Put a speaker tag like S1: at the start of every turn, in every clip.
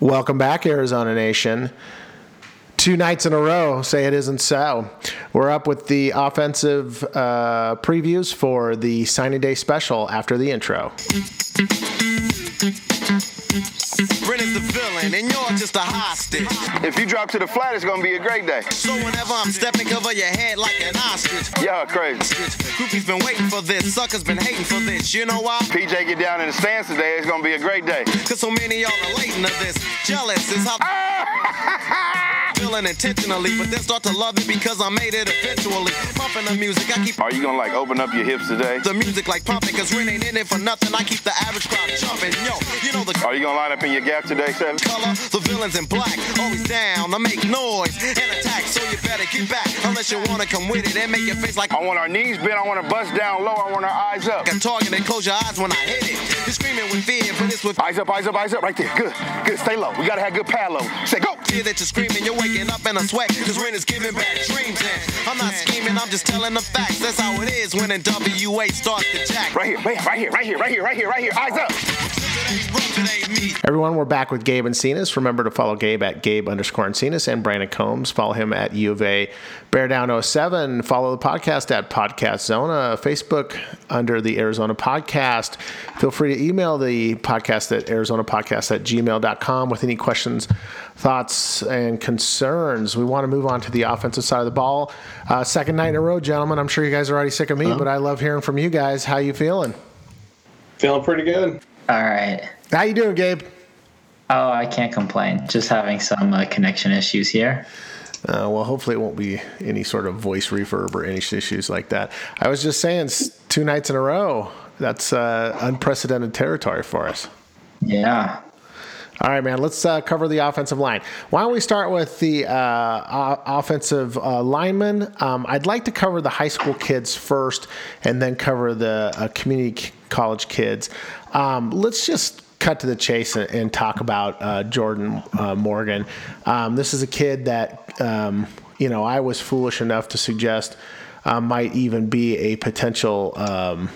S1: Welcome back, Arizona Nation. Two nights in a row, say it isn't so. We're up with the offensive uh, previews for the signing day special after the intro.
S2: Villain, and you're just a hostage.
S3: If you drop to the flat, it's gonna be a great day.
S2: So whenever I'm stepping, cover your head like an ostrich.
S3: Yeah, crazy.
S2: Groupies been waiting for this, suckers been hating for this. You know why?
S3: PJ get down in the stands today, it's gonna be a great day.
S2: Cause so many y'all are relating to this. Jealous is how. Feeling intentionally, but then start to love it because I made it eventually. Pumping the music, I keep
S3: Are you gonna like open up your hips today?
S2: the music like pumping, cause Ren ain't in it for nothing. I keep the average crowd jumping. Yo, you know the
S3: Are you gonna line up in your gap today, Seven?
S2: color, the villains in black, always down I make noise and attack. So you better get back, unless you wanna come with it and make your face like
S3: I want our knees bent, I want to bust down low, I want our eyes up.
S2: a target and close your eyes when I hit it. You're screaming with fear, but it's with
S3: Eyes up, eyes up, eyes up, right there. Good, good. Stay low. We gotta have good pad low. Say go.
S2: fear that you're screaming. You're waking up in a sweat, cause Ren is giving back dreams. And I'm not scheming, I'm just telling the facts. That's how it is when in WA starts to jack.
S3: Right here, right here, right here, right here, right here, right here, right here. Eyes up.
S2: It ain't rough, it ain't me.
S1: Everyone, we're back with Gabe Encinas. Remember to follow Gabe at Gabe underscore Encinas and Brandon Combs. Follow him at U of A Bear Down 07. Follow the podcast at Podcast Zona. Facebook under the Arizona Podcast. Feel free to email the podcast at Arizona Podcast at gmail.com with any questions, thoughts, and concerns. We want to move on to the offensive side of the ball. Uh, second night in a row, gentlemen. I'm sure you guys are already sick of me, but I love hearing from you guys. How you feeling?
S4: Feeling pretty good.
S5: All right.
S1: How you doing, Gabe?
S5: Oh, I can't complain. Just having some uh, connection issues here.
S1: Uh, well, hopefully it won't be any sort of voice reverb or any issues like that. I was just saying, two nights in a row. That's uh, unprecedented territory for us.
S5: Yeah.
S1: All right, man. Let's uh, cover the offensive line. Why don't we start with the uh, offensive uh, linemen? Um, I'd like to cover the high school kids first, and then cover the uh, community c- college kids. Um, let's just cut to the chase and, and talk about uh, Jordan uh, Morgan. Um, this is a kid that um, you know I was foolish enough to suggest uh, might even be a potential. Um,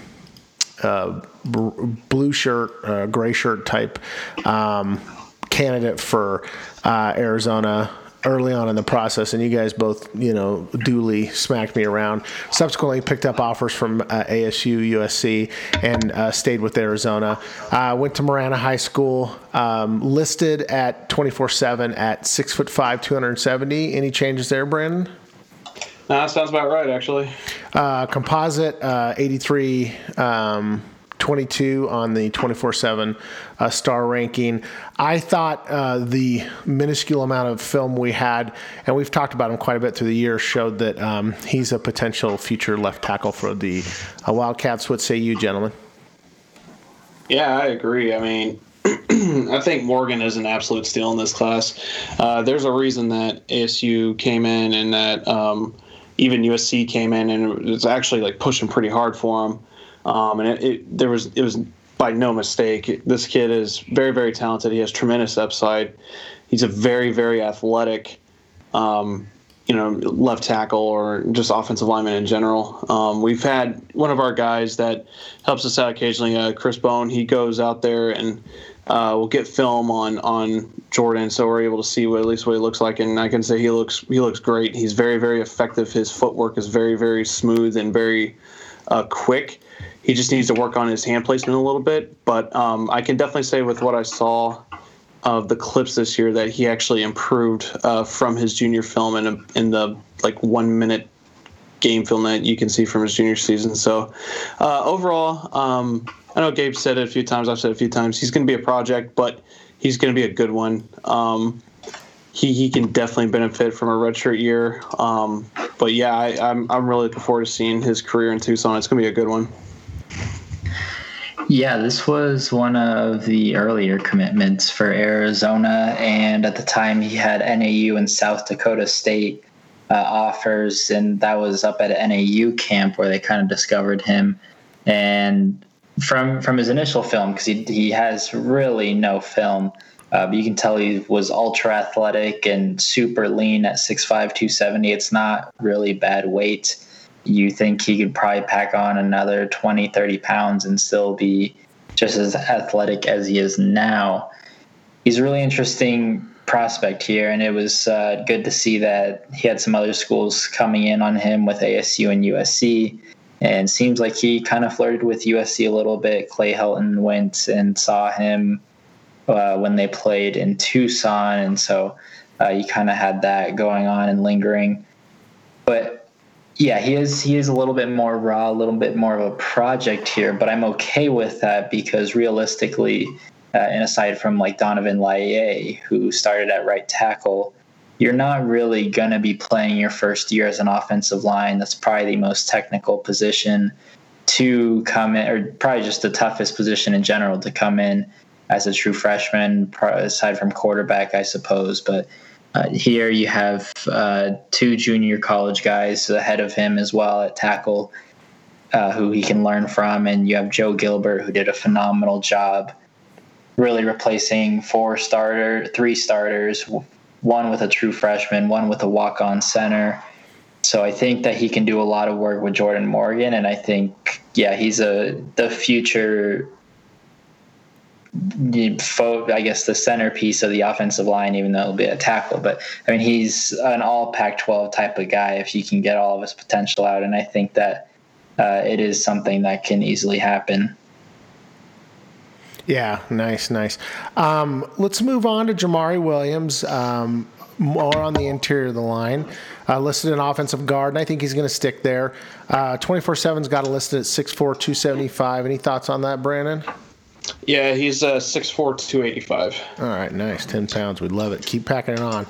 S1: uh, blue shirt, uh, gray shirt type um, candidate for uh, Arizona early on in the process, and you guys both, you know, duly smacked me around. Subsequently, picked up offers from uh, ASU, USC, and uh, stayed with Arizona. Uh, went to Marana High School, um, listed at 24/7 at six foot five, 270. Any changes there, Brandon?
S4: Nah, that sounds about right, actually.
S1: Uh, composite uh, 83 um, 22 on the 24 7 uh, star ranking. I thought uh, the minuscule amount of film we had, and we've talked about him quite a bit through the years, showed that um, he's a potential future left tackle for the uh, Wildcats. What say you, gentlemen?
S4: Yeah, I agree. I mean, I think Morgan is an absolute steal in this class. Uh, there's a reason that ASU came in and that um, even USC came in and it was actually like pushing pretty hard for him. Um, and it, it there was it was by no mistake. This kid is very very talented. He has tremendous upside. He's a very very athletic. Um, you know, left tackle or just offensive lineman in general. Um, we've had one of our guys that helps us out occasionally, uh, Chris Bone. He goes out there and uh, we'll get film on on Jordan, so we're able to see what at least what he looks like. And I can say he looks he looks great. He's very very effective. His footwork is very very smooth and very uh, quick. He just needs to work on his hand placement a little bit. But um, I can definitely say with what I saw of the clips this year that he actually improved uh, from his junior film in, in the like one minute game film that you can see from his junior season. So uh, overall, um, I know Gabe said it a few times. I've said it a few times. He's going to be a project, but he's going to be a good one. Um, he, he can definitely benefit from a redshirt year. Um, but yeah, I, I'm I'm really looking forward to seeing his career in Tucson. It's going to be a good one.
S5: Yeah, this was one of the earlier commitments for Arizona, and at the time he had NAU and South Dakota State uh, offers, and that was up at NAU camp where they kind of discovered him. And from from his initial film, because he he has really no film, uh, but you can tell he was ultra athletic and super lean at 6'5", 270. It's not really bad weight you think he could probably pack on another 20, 30 pounds and still be just as athletic as he is now. he's a really interesting prospect here, and it was uh, good to see that he had some other schools coming in on him with ASU and USC. And seems like he kind of flirted with USC a little bit. Clay Helton went and saw him uh, when they played in Tucson, and so uh, you kind of had that going on and lingering. But yeah, he is he is a little bit more raw, a little bit more of a project here. But I'm okay with that because realistically, uh, and aside from like Donovan Laie, who started at right tackle, you're not really to be playing your first year as an offensive line. That's probably the most technical position to come in, or probably just the toughest position in general to come in as a true freshman, aside from quarterback, I suppose. But uh, here you have uh, two junior college guys ahead of him as well at tackle, uh, who he can learn from, and you have Joe Gilbert, who did a phenomenal job, really replacing four starter, three starters, one with a true freshman, one with a walk-on center. So I think that he can do a lot of work with Jordan Morgan, and I think yeah, he's a the future I guess the centerpiece of the offensive line, even though it'll be a tackle. But I mean, he's an all Pac-12 type of guy if you can get all of his potential out, and I think that uh, it is something that can easily happen.
S1: Yeah, nice, nice. Um, let's move on to Jamari Williams. Um, more on the interior of the line. Uh, listed an offensive guard, and I think he's going to stick there. Uh, 24 7's got it listed at 6'4, 275. Any thoughts on that, Brandon?
S4: Yeah, he's uh, 6'4", 285.
S1: All right, nice. 10 pounds. We love it. Keep packing it on.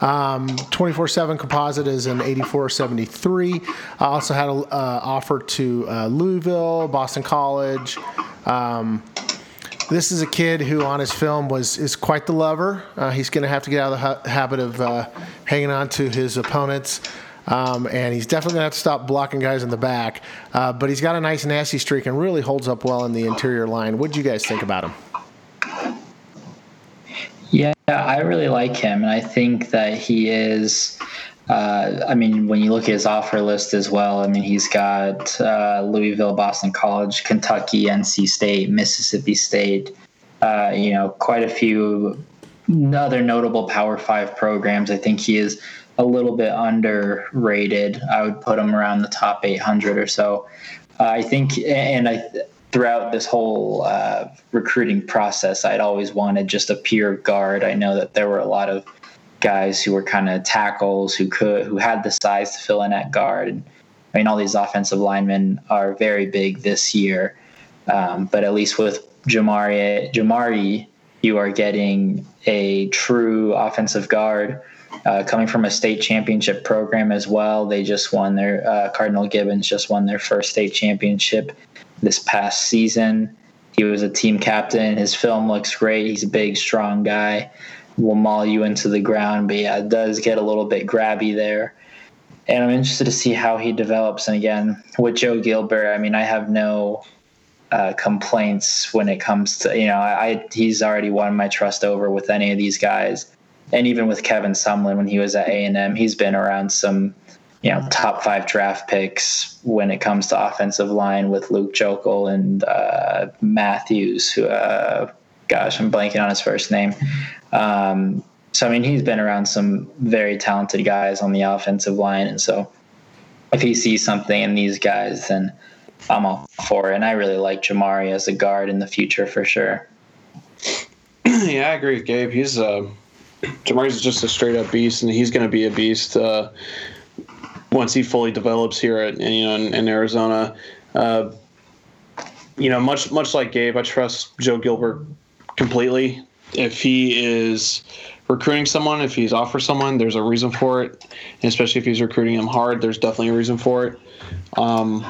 S1: Um, 24-7 composite is an 84.73. I also had an uh, offer to uh, Louisville, Boston College. Um, this is a kid who, on his film, was is quite the lover. Uh, he's going to have to get out of the ha- habit of uh, hanging on to his opponents. Um, and he's definitely going to have to stop blocking guys in the back. Uh, but he's got a nice nasty streak and really holds up well in the interior line. What do you guys think about him?
S5: Yeah, I really like him, and I think that he is. Uh, I mean, when you look at his offer list as well, I mean, he's got uh, Louisville, Boston College, Kentucky, NC State, Mississippi State. Uh, you know, quite a few other notable Power Five programs. I think he is a little bit underrated. I would put him around the top 800 or so. Uh, I think, and I throughout this whole uh, recruiting process, I'd always wanted just a pure guard. I know that there were a lot of guys who were kind of tackles who could who had the size to fill in at guard. I mean, all these offensive linemen are very big this year, um, but at least with Jamari, Jamari, you are getting a true offensive guard uh, coming from a state championship program as well. They just won their uh, Cardinal Gibbons just won their first state championship this past season. He was a team captain. His film looks great. He's a big, strong guy. Will maul you into the ground, but yeah, it does get a little bit grabby there. And I'm interested to see how he develops. And again, with Joe Gilbert, I mean, I have no uh, complaints when it comes to you know I, he's already won my trust over with any of these guys and even with Kevin Sumlin when he was at A and M, he's been around some you know top five draft picks when it comes to offensive line with Luke Joeckel and uh, Matthews, who uh, gosh I'm blanking on his first name. Um, so I mean he's been around some very talented guys on the offensive line, and so if he sees something in these guys, then I'm all for it. And I really like Jamari as a guard in the future for sure.
S4: Yeah, I agree with Gabe. He's uh, Jamari's is just a straight up beast, and he's going to be a beast uh, once he fully develops here at you know in, in Arizona. Uh, you know, much much like Gabe, I trust Joe Gilbert completely. If he is recruiting someone, if he's offered someone, there's a reason for it. And especially if he's recruiting them hard, there's definitely a reason for it. Um,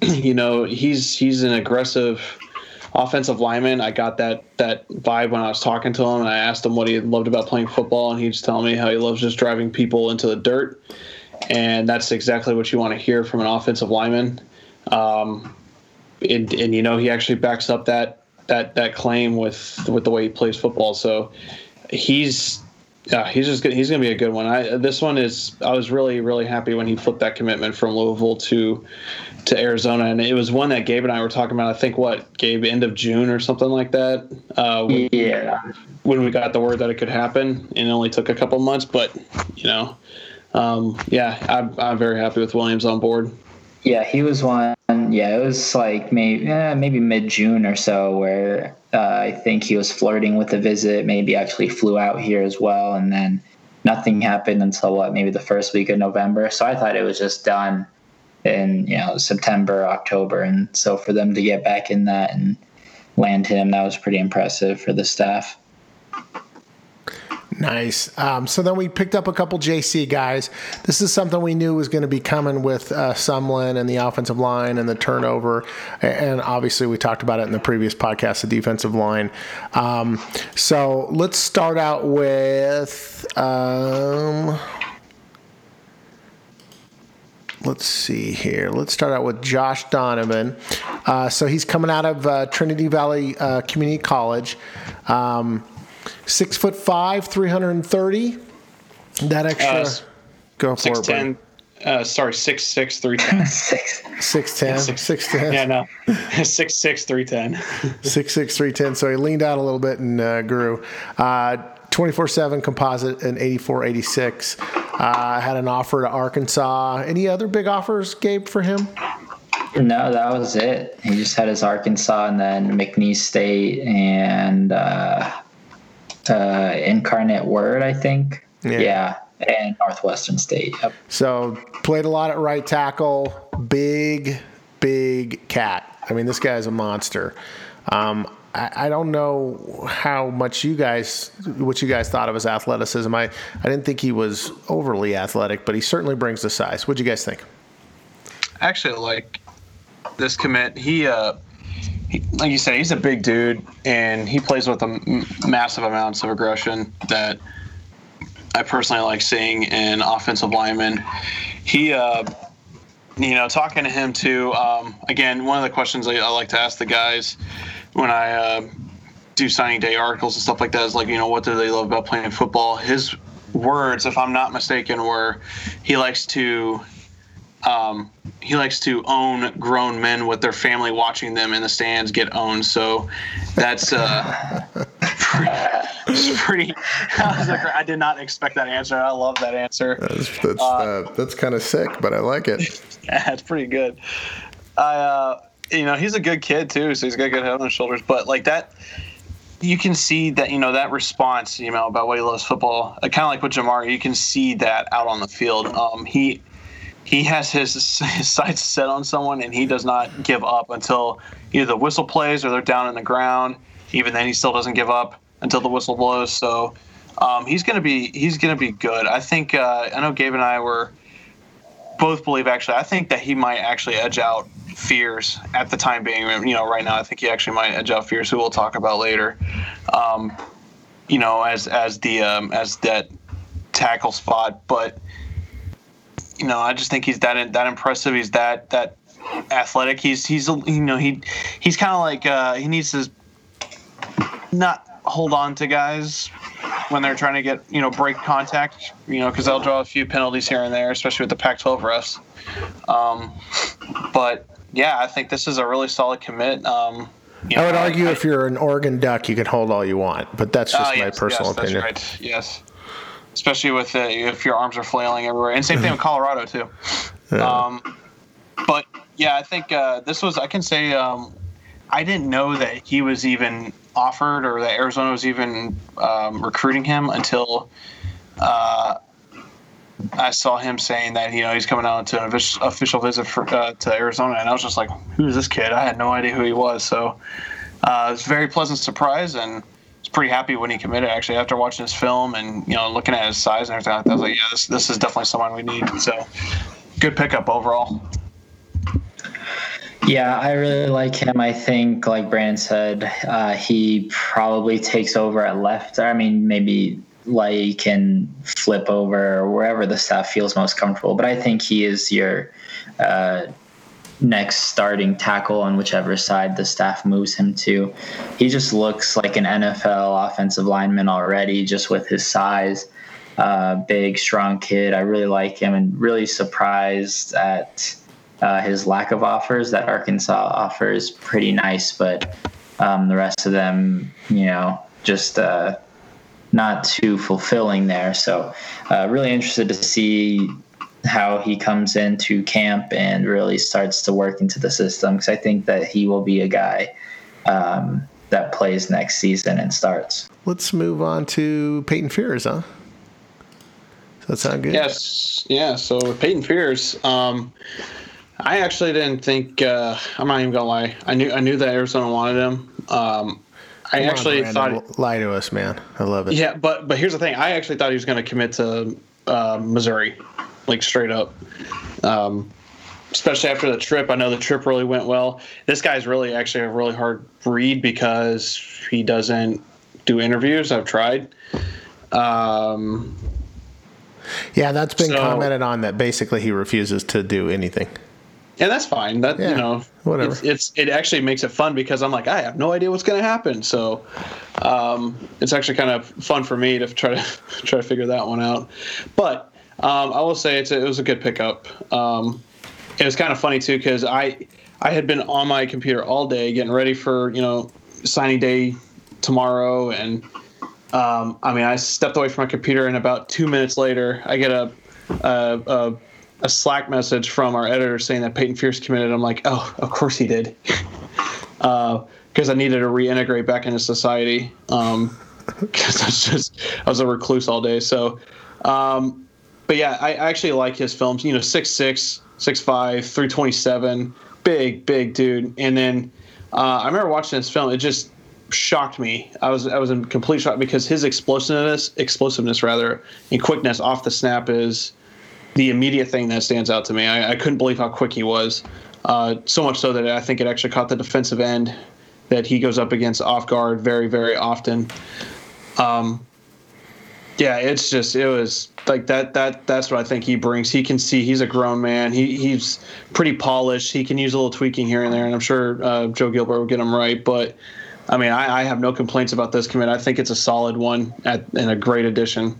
S4: you know, he's he's an aggressive offensive lineman. I got that that vibe when I was talking to him, and I asked him what he loved about playing football, and he telling me how he loves just driving people into the dirt, and that's exactly what you want to hear from an offensive lineman. Um, and, and you know he actually backs up that that that claim with with the way he plays football. So he's Yeah, he's just gonna, he's going to be a good one. I this one is I was really really happy when he flipped that commitment from Louisville to to Arizona, and it was one that Gabe and I were talking about. I think what Gabe end of June or something like that. Uh, when,
S5: Yeah.
S4: when we got the word that it could happen, and it only took a couple months, but you know, um, yeah, I'm, I'm very happy with Williams on board.
S5: Yeah, he was one. Yeah, it was like maybe eh, maybe mid June or so where uh, I think he was flirting with a visit. Maybe actually flew out here as well, and then nothing happened until what maybe the first week of November. So I thought it was just done in you know September, October, and so for them to get back in that and land him, that was pretty impressive for the staff.
S1: Nice. Um, so then we picked up a couple JC guys. This is something we knew was going to be coming with uh, Sumlin and the offensive line and the turnover. And obviously, we talked about it in the previous podcast, the defensive line. Um, so let's start out with. Um, let's see here. Let's start out with Josh Donovan. Uh, so he's coming out of uh, Trinity Valley uh, Community College. Um, six foot five, 330. That extra.
S4: Uh,
S1: go for
S4: Six
S1: it, buddy.
S4: ten. Uh, sorry, six six three ten.
S5: Six.
S1: 6'10, 6'10,
S4: yeah, no, six six three ten.
S1: 6'6", 310. So he leaned out a little bit and uh, grew. Uh, 24-7 composite and 84-86. Uh, had an offer to Arkansas. Any other big offers, Gabe, for him?
S5: No, that was it. He just had his Arkansas and then McNeese State and uh, uh, Incarnate Word, I think.
S1: Yeah.
S5: Yeah. and Northwestern State. Yep.
S1: So played a lot at right tackle. Big, big cat. I mean, this guy's a monster. Um, I, I don't know how much you guys, what you guys thought of his athleticism. I, I didn't think he was overly athletic, but he certainly brings the size. What'd you guys think?
S4: actually like this commit. He, uh, he, like you said, he's a big dude, and he plays with a m- massive amounts of aggression that I personally like seeing in offensive linemen. He, uh, you know, talking to him too. Um, again, one of the questions I, I like to ask the guys when I uh, do signing day articles and stuff like that is like, you know, what do they love about playing football? His words, if I'm not mistaken, were he likes to um, he likes to own grown men with their family watching them in the stands get owned. So that's uh, pretty, pretty. I, like, I did not expect that answer. I love that answer.
S1: That's that's, uh, that's kind of sick, but I like it.
S4: That's pretty good. I, uh, you know, he's a good kid too, so he's got a good head on his shoulders. But like that, you can see that you know that response, you know, about why he loves football. Uh, kind of like with Jamar, you can see that out on the field. Um, he he has his, his sights set on someone, and he does not give up until either the whistle plays or they're down in the ground. Even then, he still doesn't give up until the whistle blows. So um, he's gonna be he's gonna be good. I think uh, I know Gabe and I were both believe actually. I think that he might actually edge out Fears at the time being. You know, right now I think he actually might edge out Fears, who we'll talk about later. Um, you know, as as the um, as that tackle spot, but you know, I just think he's that that impressive. He's that that athletic. He's he's you know he he's kind of like uh, he needs to not hold on to guys when they're trying to get you know break contact. You know, because they'll draw a few penalties here and there, especially with the Pac-12 refs. Um, but yeah, I think this is a really solid commit. Um,
S1: I would
S4: know,
S1: argue
S4: I-
S1: if you're an Oregon Duck, you can hold all you want, but that's just
S4: Ah,
S1: my
S4: yes,
S1: personal
S4: yes,
S1: opinion.
S4: That's right. Yes. Especially with uh, if your arms are flailing everywhere, and same thing with Colorado too. Um, but yeah, I think uh, this was. I can say um, I didn't know that he was even offered or that Arizona was even um, recruiting him until uh, I saw him saying that you know he's coming out to an official visit for, uh, to Arizona, and I was just like, "Who's this kid?" I had no idea who he was. So uh, it was a very pleasant surprise, and was pretty happy when he committed. Actually, after watching his film and you know looking at his size and everything, I was like, "Yeah, this this is definitely someone we need." So good pickup overall.
S5: Yeah, I really like him. I think, like Brandon said, uh, he probably takes over at left. I mean, maybe like can flip over wherever the staff feels most comfortable. But I think he is your uh, next starting tackle on whichever side the staff moves him to. He just looks like an NFL offensive lineman already, just with his size. Uh, big, strong kid. I really like him and really surprised at uh, his lack of offers. That Arkansas offer is pretty nice, but um, the rest of them, you know, just uh, not too fulfilling there. So, uh, really interested to see how he comes into camp and really starts to work into the system because I think that he will be a guy um, that plays next season and starts.
S1: Let's move on to Peyton Fears, huh? Does that sound good?
S4: Yes, yeah. So with Peyton Fears, um, I actually didn't think. Uh, I'm not even gonna lie. I knew I knew that Arizona wanted him. Um, I
S1: Come
S4: actually
S1: Brandon,
S4: thought.
S1: lie to us, man. I love it.
S4: Yeah, but but here's the thing. I actually thought he was going to commit to uh, Missouri, like straight up. Um, especially after the trip, I know the trip really went well. This guy's really actually a really hard read because he doesn't do interviews. I've tried. Um,
S1: Yeah, that's been
S4: So-
S1: commented on that basically he refuses to do anything.
S4: And that's fine. That
S1: Yeah,
S4: you know,
S1: whatever.
S4: It's, it's it actually makes it fun because I'm like I have no idea what's going to happen. So um, it's actually kind of fun for me to try to try to figure that one out. But um, I will say it's a, it was a good pickup. Um, it was kind of funny too because I I had been on my computer all day getting ready for you know signing day tomorrow and um, I mean I stepped away from my computer and about two minutes later I get a a, a, a Slack message from our editor saying that Peyton Fears committed. I'm like, oh, of course he did, because I needed to reintegrate back into society. Um, because I was just I was a recluse all day. So, um, but yeah, I, actually like his films. You know, 6'6", 6'5", 327, big, big dude. And then uh, I remember watching this film. It just shocked me. I was I was in complete shock because his explosiveness, explosiveness rather, and quickness off the snap is the immediate thing that stands out to me. I, I couldn't believe how quick he was. Uh, so much so that I think it actually caught the defensive end that he goes up against off guard very, very often. Um, yeah, it's just it was like that. That that's what I think he brings. He can see he's a grown man. He he's pretty polished. He can use a little tweaking here and there, and I'm sure uh, Joe Gilbert will get him right. But I mean, I, I have no complaints about this commit. I think it's a solid one at, and a great addition.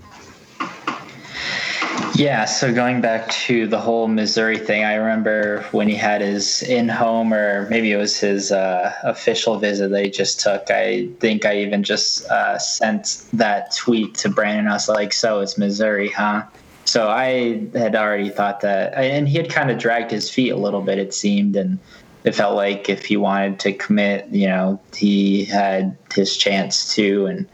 S5: Yeah, so going back to the whole Missouri thing, I remember when he had his in home, or maybe it was his uh, official visit that he just took. I think I even just uh, sent that tweet to Brandon. I was like, So it's Missouri, huh? So I had already thought that, and he had kind of dragged his feet a little bit, it seemed. And it felt like if he wanted to commit, you know, he had his chance to. And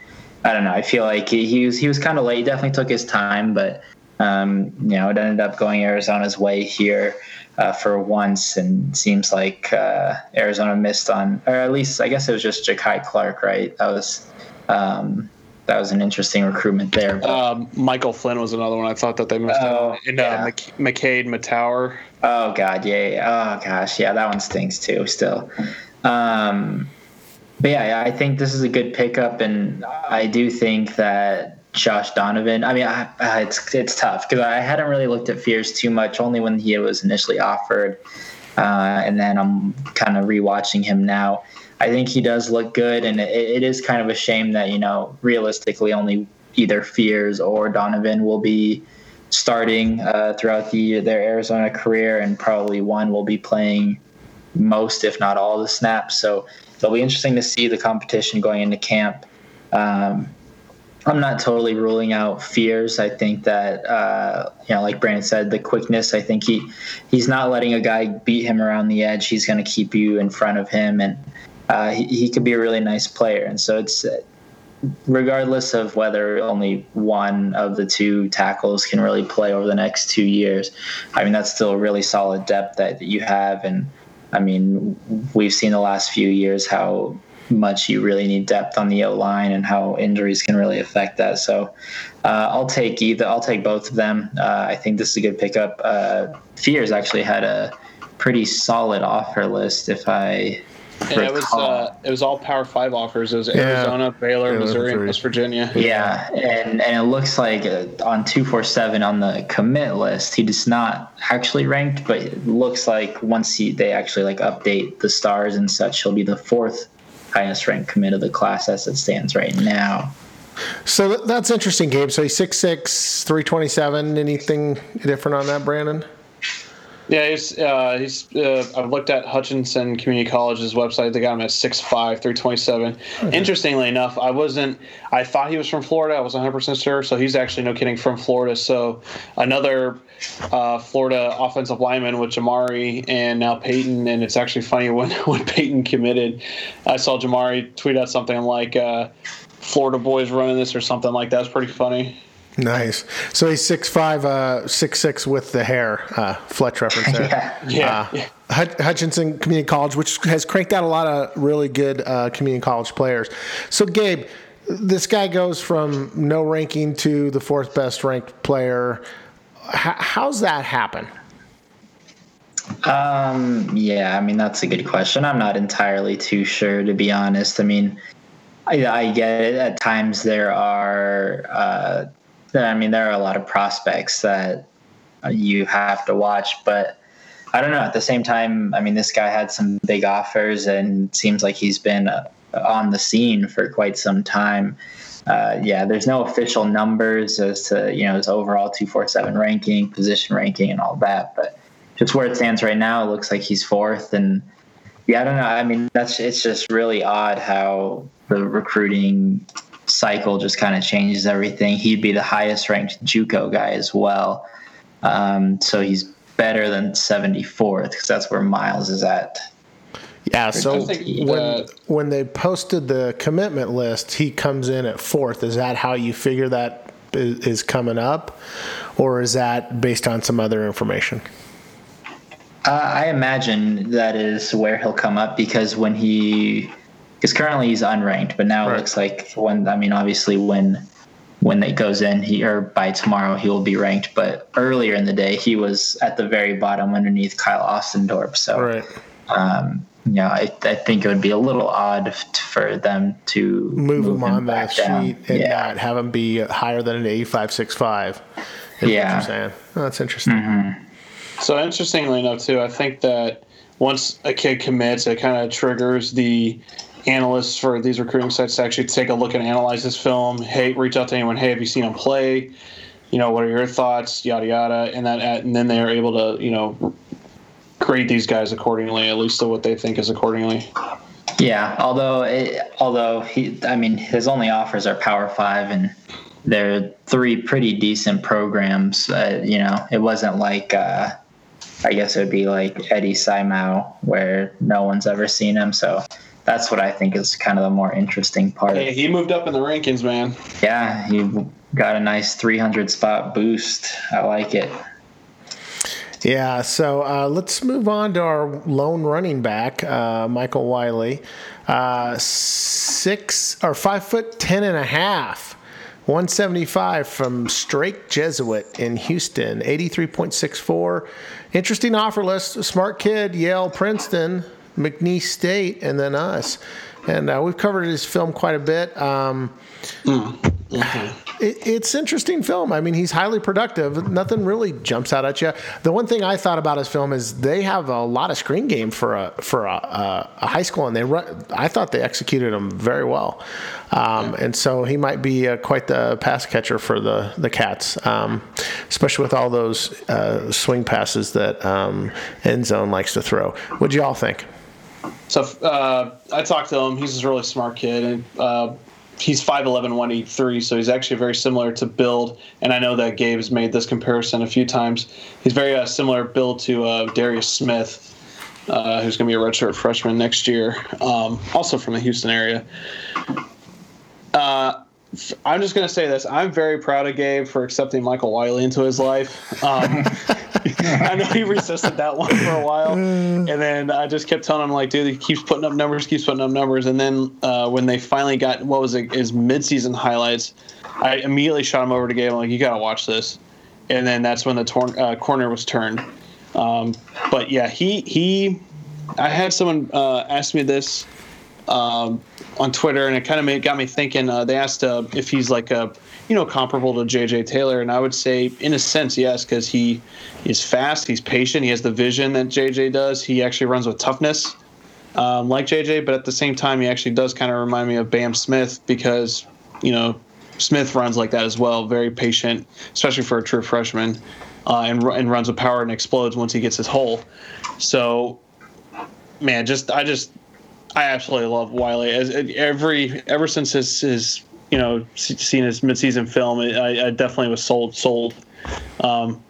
S5: I don't know, I feel like he, he was, he was kind of late. He definitely took his time, but. Um, you know, it ended up going Arizona's way here uh, for once, and seems like uh, Arizona missed on, or at least I guess it was just Ja'Kai Clark, right? That was um, that was an interesting recruitment there. But,
S4: Um, Michael Flynn was another one I thought that they missed
S5: Oh,
S4: out. And
S5: yeah.
S4: uh, Mc- McKade Mettauer.
S5: oh God, yeah, yeah, oh gosh, yeah, that one stings too. Still, um, but yeah, yeah, I think this is a good pickup, and I do think that Josh Donovan. I mean, I, I, it's it's tough because I hadn't really looked at Fears too much, only when he was initially offered, uh, and then I'm kind of rewatching him now. I think he does look good, and it, it is kind of a shame that you know realistically only either Fears or Donovan will be starting uh, throughout the their Arizona career, and probably one will be playing most, if not all, the snaps. So it'll be interesting to see the competition going into camp. Um, I'm not totally ruling out fears. I think that uh, you know, like Brandon said, the quickness. I think he he's not letting a guy beat him around the edge. He's going to keep you in front of him, and uh, he, he could be a really nice player. And so it's regardless of whether only one of the two tackles can really play over the next two years. I mean, that's still a really solid depth that you have, and I mean, we've seen the last few years how much you really need depth on the O line and how injuries can really affect that. So uh, I'll take either. I'll take both of them. Uh, I think this is a good pickup. Uh, Fears actually had a pretty solid offer list. If I
S4: And it was uh, it was all Power Five offers. It was Arizona, Baylor,
S1: Baylor,
S4: Missouri,
S1: Missouri.
S4: and West Virginia.
S5: Yeah, and and it looks like uh, on two four seven on the commit list, he does not actually ranked, but it looks like once he they actually like update the stars and such, he'll be the fourth highest ranked commit of the class as it stands right now.
S1: So that's interesting, Gabe. So he's 6'6", 327. Anything different on that, Brandon?
S4: Yeah, he's uh, he's. Uh, I've looked at Hutchinson Community College's website. They got him at 6'5", 327. Interestingly enough, I wasn't. I thought he was from Florida. I was 100 percent sure. So he's actually no kidding from Florida. So another uh, Florida offensive lineman with Jamari and now Peyton. And it's actually funny when when Peyton committed, I saw Jamari tweet out something like. Uh, Florida boys running this or something like that. It's pretty funny.
S1: Nice. So he's 6'5", uh, 6'6", with the hair. Uh, Fletch reference there.
S5: Yeah.
S4: Yeah.
S1: Uh, Hut- Hutchinson Community College, which has cranked out a lot of really good uh, community college players. So, Gabe, this guy goes from no ranking to the fourth best ranked player. H- how's that happen?
S5: Um, yeah, I mean that's a good question. I'm not entirely too sure to be honest. I mean, I, I get it. At times there are, uh, I mean, there are a lot of prospects that you have to watch, but I don't know. At the same time, I mean, this guy had some big offers, and seems like he's been uh, on the scene for quite some time. Uh, yeah, there's no official numbers as to you know his overall two four seven ranking, position ranking, and all that, but just where it stands right now, it looks like he's fourth. And yeah, I don't know. I mean, that's it's just really odd how the recruiting cycle just kind of changes everything. He'd be the highest ranked JUCO guy as well, um, so he's better than 74th because that's where Miles is at.
S1: Yeah, so
S4: I think
S1: when,
S4: that-
S1: when they posted the commitment list, he comes in at fourth. Is that how you figure that is coming up? Or is that based on some other information?
S5: Uh, I imagine that is where he'll come up because when he, because currently he's unranked, but now
S1: Right.
S5: it looks like when I mean obviously when when it goes in he or by tomorrow he will be ranked, but earlier in the day he was at the very bottom underneath Kyle Ostendorp. So
S1: Right.
S5: um, yeah, I, I think it would be a little odd f- for them to
S1: Move, him on the
S5: back down.
S1: sheet and
S5: yeah.
S1: not have him be higher than an 85.65. is what
S5: Yeah.
S1: you're saying. Oh, that's interesting.
S4: So interestingly enough, too, I think that once a kid commits, it kind of triggers the analysts for these recruiting sites to actually take a look and analyze this film. Hey, reach out to anyone. Hey, have you seen him play? You know, what are your thoughts? Yada yada, and that, and then they're able to, you know, grade these guys accordingly, at least to what they think is accordingly.
S5: Yeah, although it, although he, I mean, his only offers are Power Five, and they're three pretty decent programs. Uh, you know, it wasn't like uh, I guess it would be like Eddie Simao, where no one's ever seen him. So that's what I think is kind of the more interesting part.
S4: Hey, he moved up in the rankings, man.
S5: Yeah, he got a nice 300 spot boost. I like it.
S1: Yeah, so uh, let's move on to our lone running back, uh, Michael Wiley. Uh, six or five foot ten and a half, 175 from Strake Jesuit in Houston, 83.64. Interesting offer list. Smart kid, Yale, Princeton, McNeese State, and then us. And uh, we've covered his film quite a bit. Um, it, it's interesting film. I mean, he's highly productive. Nothing really jumps out at you. The one thing I thought about his film is they have a lot of screen game for a for a, a, a high school, and they run, I thought they executed him very well. Um, and so he might be uh, quite the pass catcher for the the Cats, um, especially with all those uh, swing passes that um, Mazzone likes to throw. What do you all think?
S4: So uh, I talked to him. He's a really smart kid, and uh, he's 5'11", 183, so he's actually very similar to build. And I know that Gabe has made this comparison a few times. He's very uh, similar build to uh, Darius Smith, uh, who's going to be a redshirt freshman next year, um, also from the Houston area. I'm just going to say this. I'm very proud of Gabe for accepting Michael Wiley into his life. Um, I know he resisted that one for a while, and then I just kept telling him like, dude, he keeps putting up numbers, keeps putting up numbers, and then uh, when they finally got what was it, his midseason highlights, I immediately shot him over to Gabe. I'm like, you gotta watch this, and then that's when the tor- uh, corner was turned. Um, but yeah, he he I had someone uh, ask me this on Twitter, and it kind of got me thinking. Uh, they asked uh, if he's like a you know comparable to JJ Taylor, and I would say in a sense yes, because he is fast, he's patient, he has the vision that JJ does. He actually runs with toughness. Um, like JJ, but at the same time, he actually does kind of remind me of Bam Smith because, you know, Smith runs like that as well, very patient, especially for a true freshman, uh, and, and runs with power and explodes once he gets his hole. So, man, just I just I absolutely love Wiley. As every ever since his his you know seen his midseason film, I, I definitely was sold sold. Um,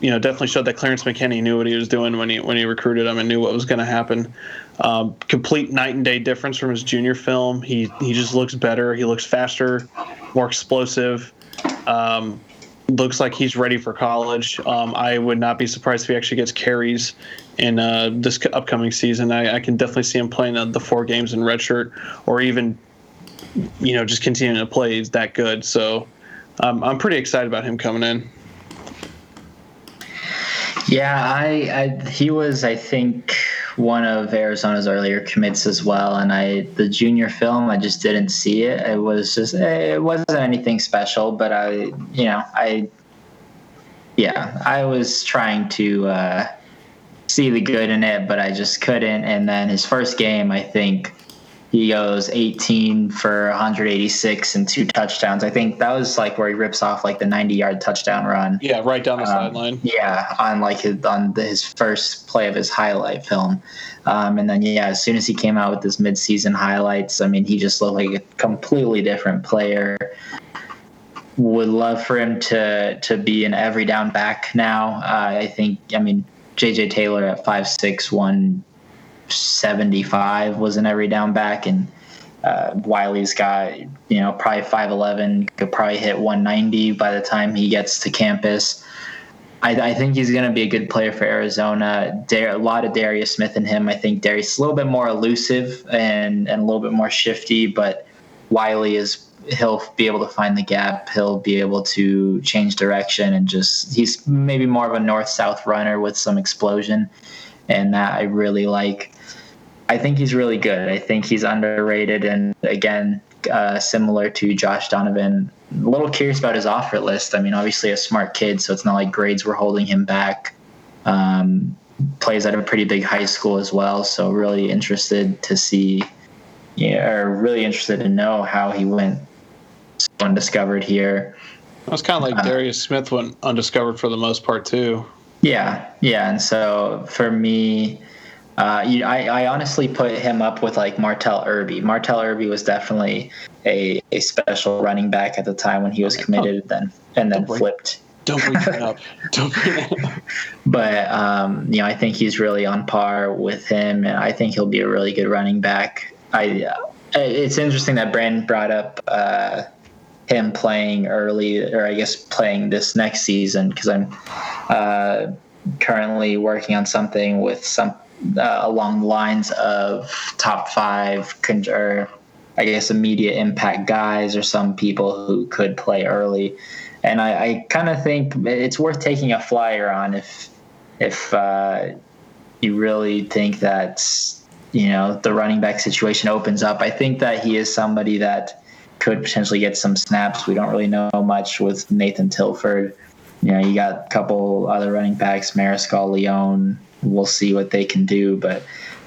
S4: you know, definitely showed that Clarence McKinney knew what he was doing when he when he recruited him and knew what was going to happen. Um, complete night and day difference from his junior film. He he just looks better. He looks faster, more explosive. Um, looks like he's ready for college. Um, I would not be surprised if he actually gets carries in uh, this upcoming season. I, I, can definitely see him playing the, the four games in redshirt, or even you know just continuing to play. He's that good. So um, I'm pretty excited about him coming in.
S5: Yeah, I, I he was I think one of Arizona's earlier commits as well, and I the junior film I just didn't see it. It was just it wasn't anything special, but I you know I yeah I was trying to uh, see the good in it, but I just couldn't. And then his first game, I think he goes 18 for 186 and two touchdowns. I think that was like where he rips off like the 90 yard touchdown run.
S4: Yeah, right down the um, sideline.
S5: Yeah, on like his, on the, his first play of his highlight film. Um, and then yeah, as soon as he came out with his midseason highlights, I mean, he just looked like a completely different player. Would love for him to to be an every down back now. Uh, I think. I mean, JJ Taylor at five six one 75 was an every down back, and uh, Wiley's got you know probably 5'11, could probably hit 190 by the time he gets to campus. I, I think he's going to be a good player for Arizona. Dar- a lot of Darius Smith in him. I think Darius is a little bit more elusive and and a little bit more shifty, but Wiley is he'll be able to find the gap. He'll be able to change direction and just he's maybe more of a north south runner with some explosion, and that I really like. I think he's really good. I think he's underrated, and again, uh, similar to Josh Donovan. A little curious about his offer list. I mean, obviously a smart kid, so it's not like grades were holding him back. Um, plays at a pretty big high school as well, so really interested to see, yeah, or really interested to know how he went undiscovered here.
S4: It was kind of like uh, Darius Smith went undiscovered for the most part too.
S5: Yeah, yeah, and so for me, uh, you, I, I, honestly put him up with like Martell Irby. Martell Irby was definitely a, a special running back at the time when he was committed, oh, then and then
S4: bring,
S5: flipped.
S4: Don't bring that up. Don't bring that up.
S5: But um, you know, I think he's really on par with him, and I think he'll be a really good running back. I. Uh, it's interesting that Brandon brought up uh, him playing early, or I guess playing this next season, because I'm uh, currently working on something with some uh, along the lines of top five or I guess immediate impact guys or some people who could play early. And I, I kind of think it's worth taking a flyer on if if uh, you really think that you know the running back situation opens up. I think that he is somebody that could potentially get some snaps. We don't really know much with Nathan Tilford. You know, you got a couple other running backs, Mariscal Leone, we'll see what they can do. But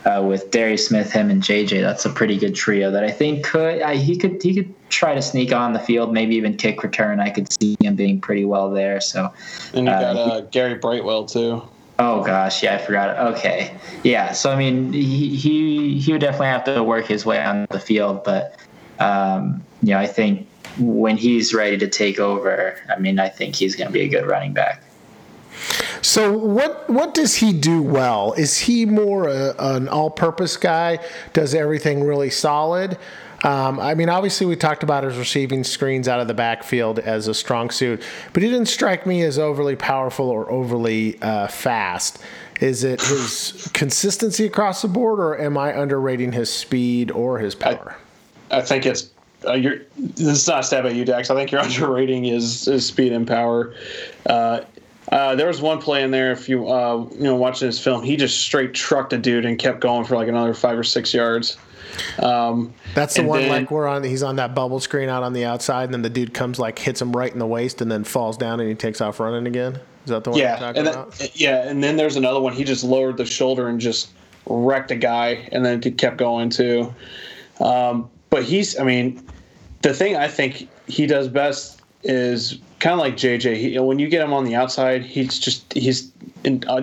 S5: uh, with Darius Smith, him, and JJ, that's a pretty good trio that I think could uh, he could he could try to sneak on the field, maybe even kick return. I could see him being pretty well there. So,
S4: and you got uh, uh Gary Brightwell too.
S5: Oh gosh, yeah, I forgot. Okay, yeah. So I mean, he he he would definitely have to work his way on the field, but um, you know, I think when he's ready to take over, I mean, I think he's going to be a good running back.
S1: So what what does he do well? Is he more a, an all-purpose guy? Does everything really solid? Um, I mean, obviously, we talked about his receiving screens out of the backfield as a strong suit, but he didn't strike me as overly powerful or overly uh, fast. Is it his consistency across the board, or am I underrating his speed or his power?
S4: I, I think it's uh, you're, this is not a stab at you, Dax. I think you're underrating his, his speed and power. Uh, Uh, there was one play in there. If you uh, you know watching this film, he just straight trucked a dude and kept going for like another five or six yards. Um,
S1: That's the one
S4: then-
S1: like we're on. He's on that bubble screen out on the outside, and then the dude comes like hits him right in the waist, and then falls down, and he takes off running again. Is that the one you're
S4: yeah,
S1: talking
S4: and then,
S1: about?
S4: yeah, and then there's another one. He just lowered the shoulder and just wrecked a guy, and then he kept going too. Um, but he's, I mean, the thing I think he does best is kind of like JJ. He, when you get him on the outside, he's just he's in, uh,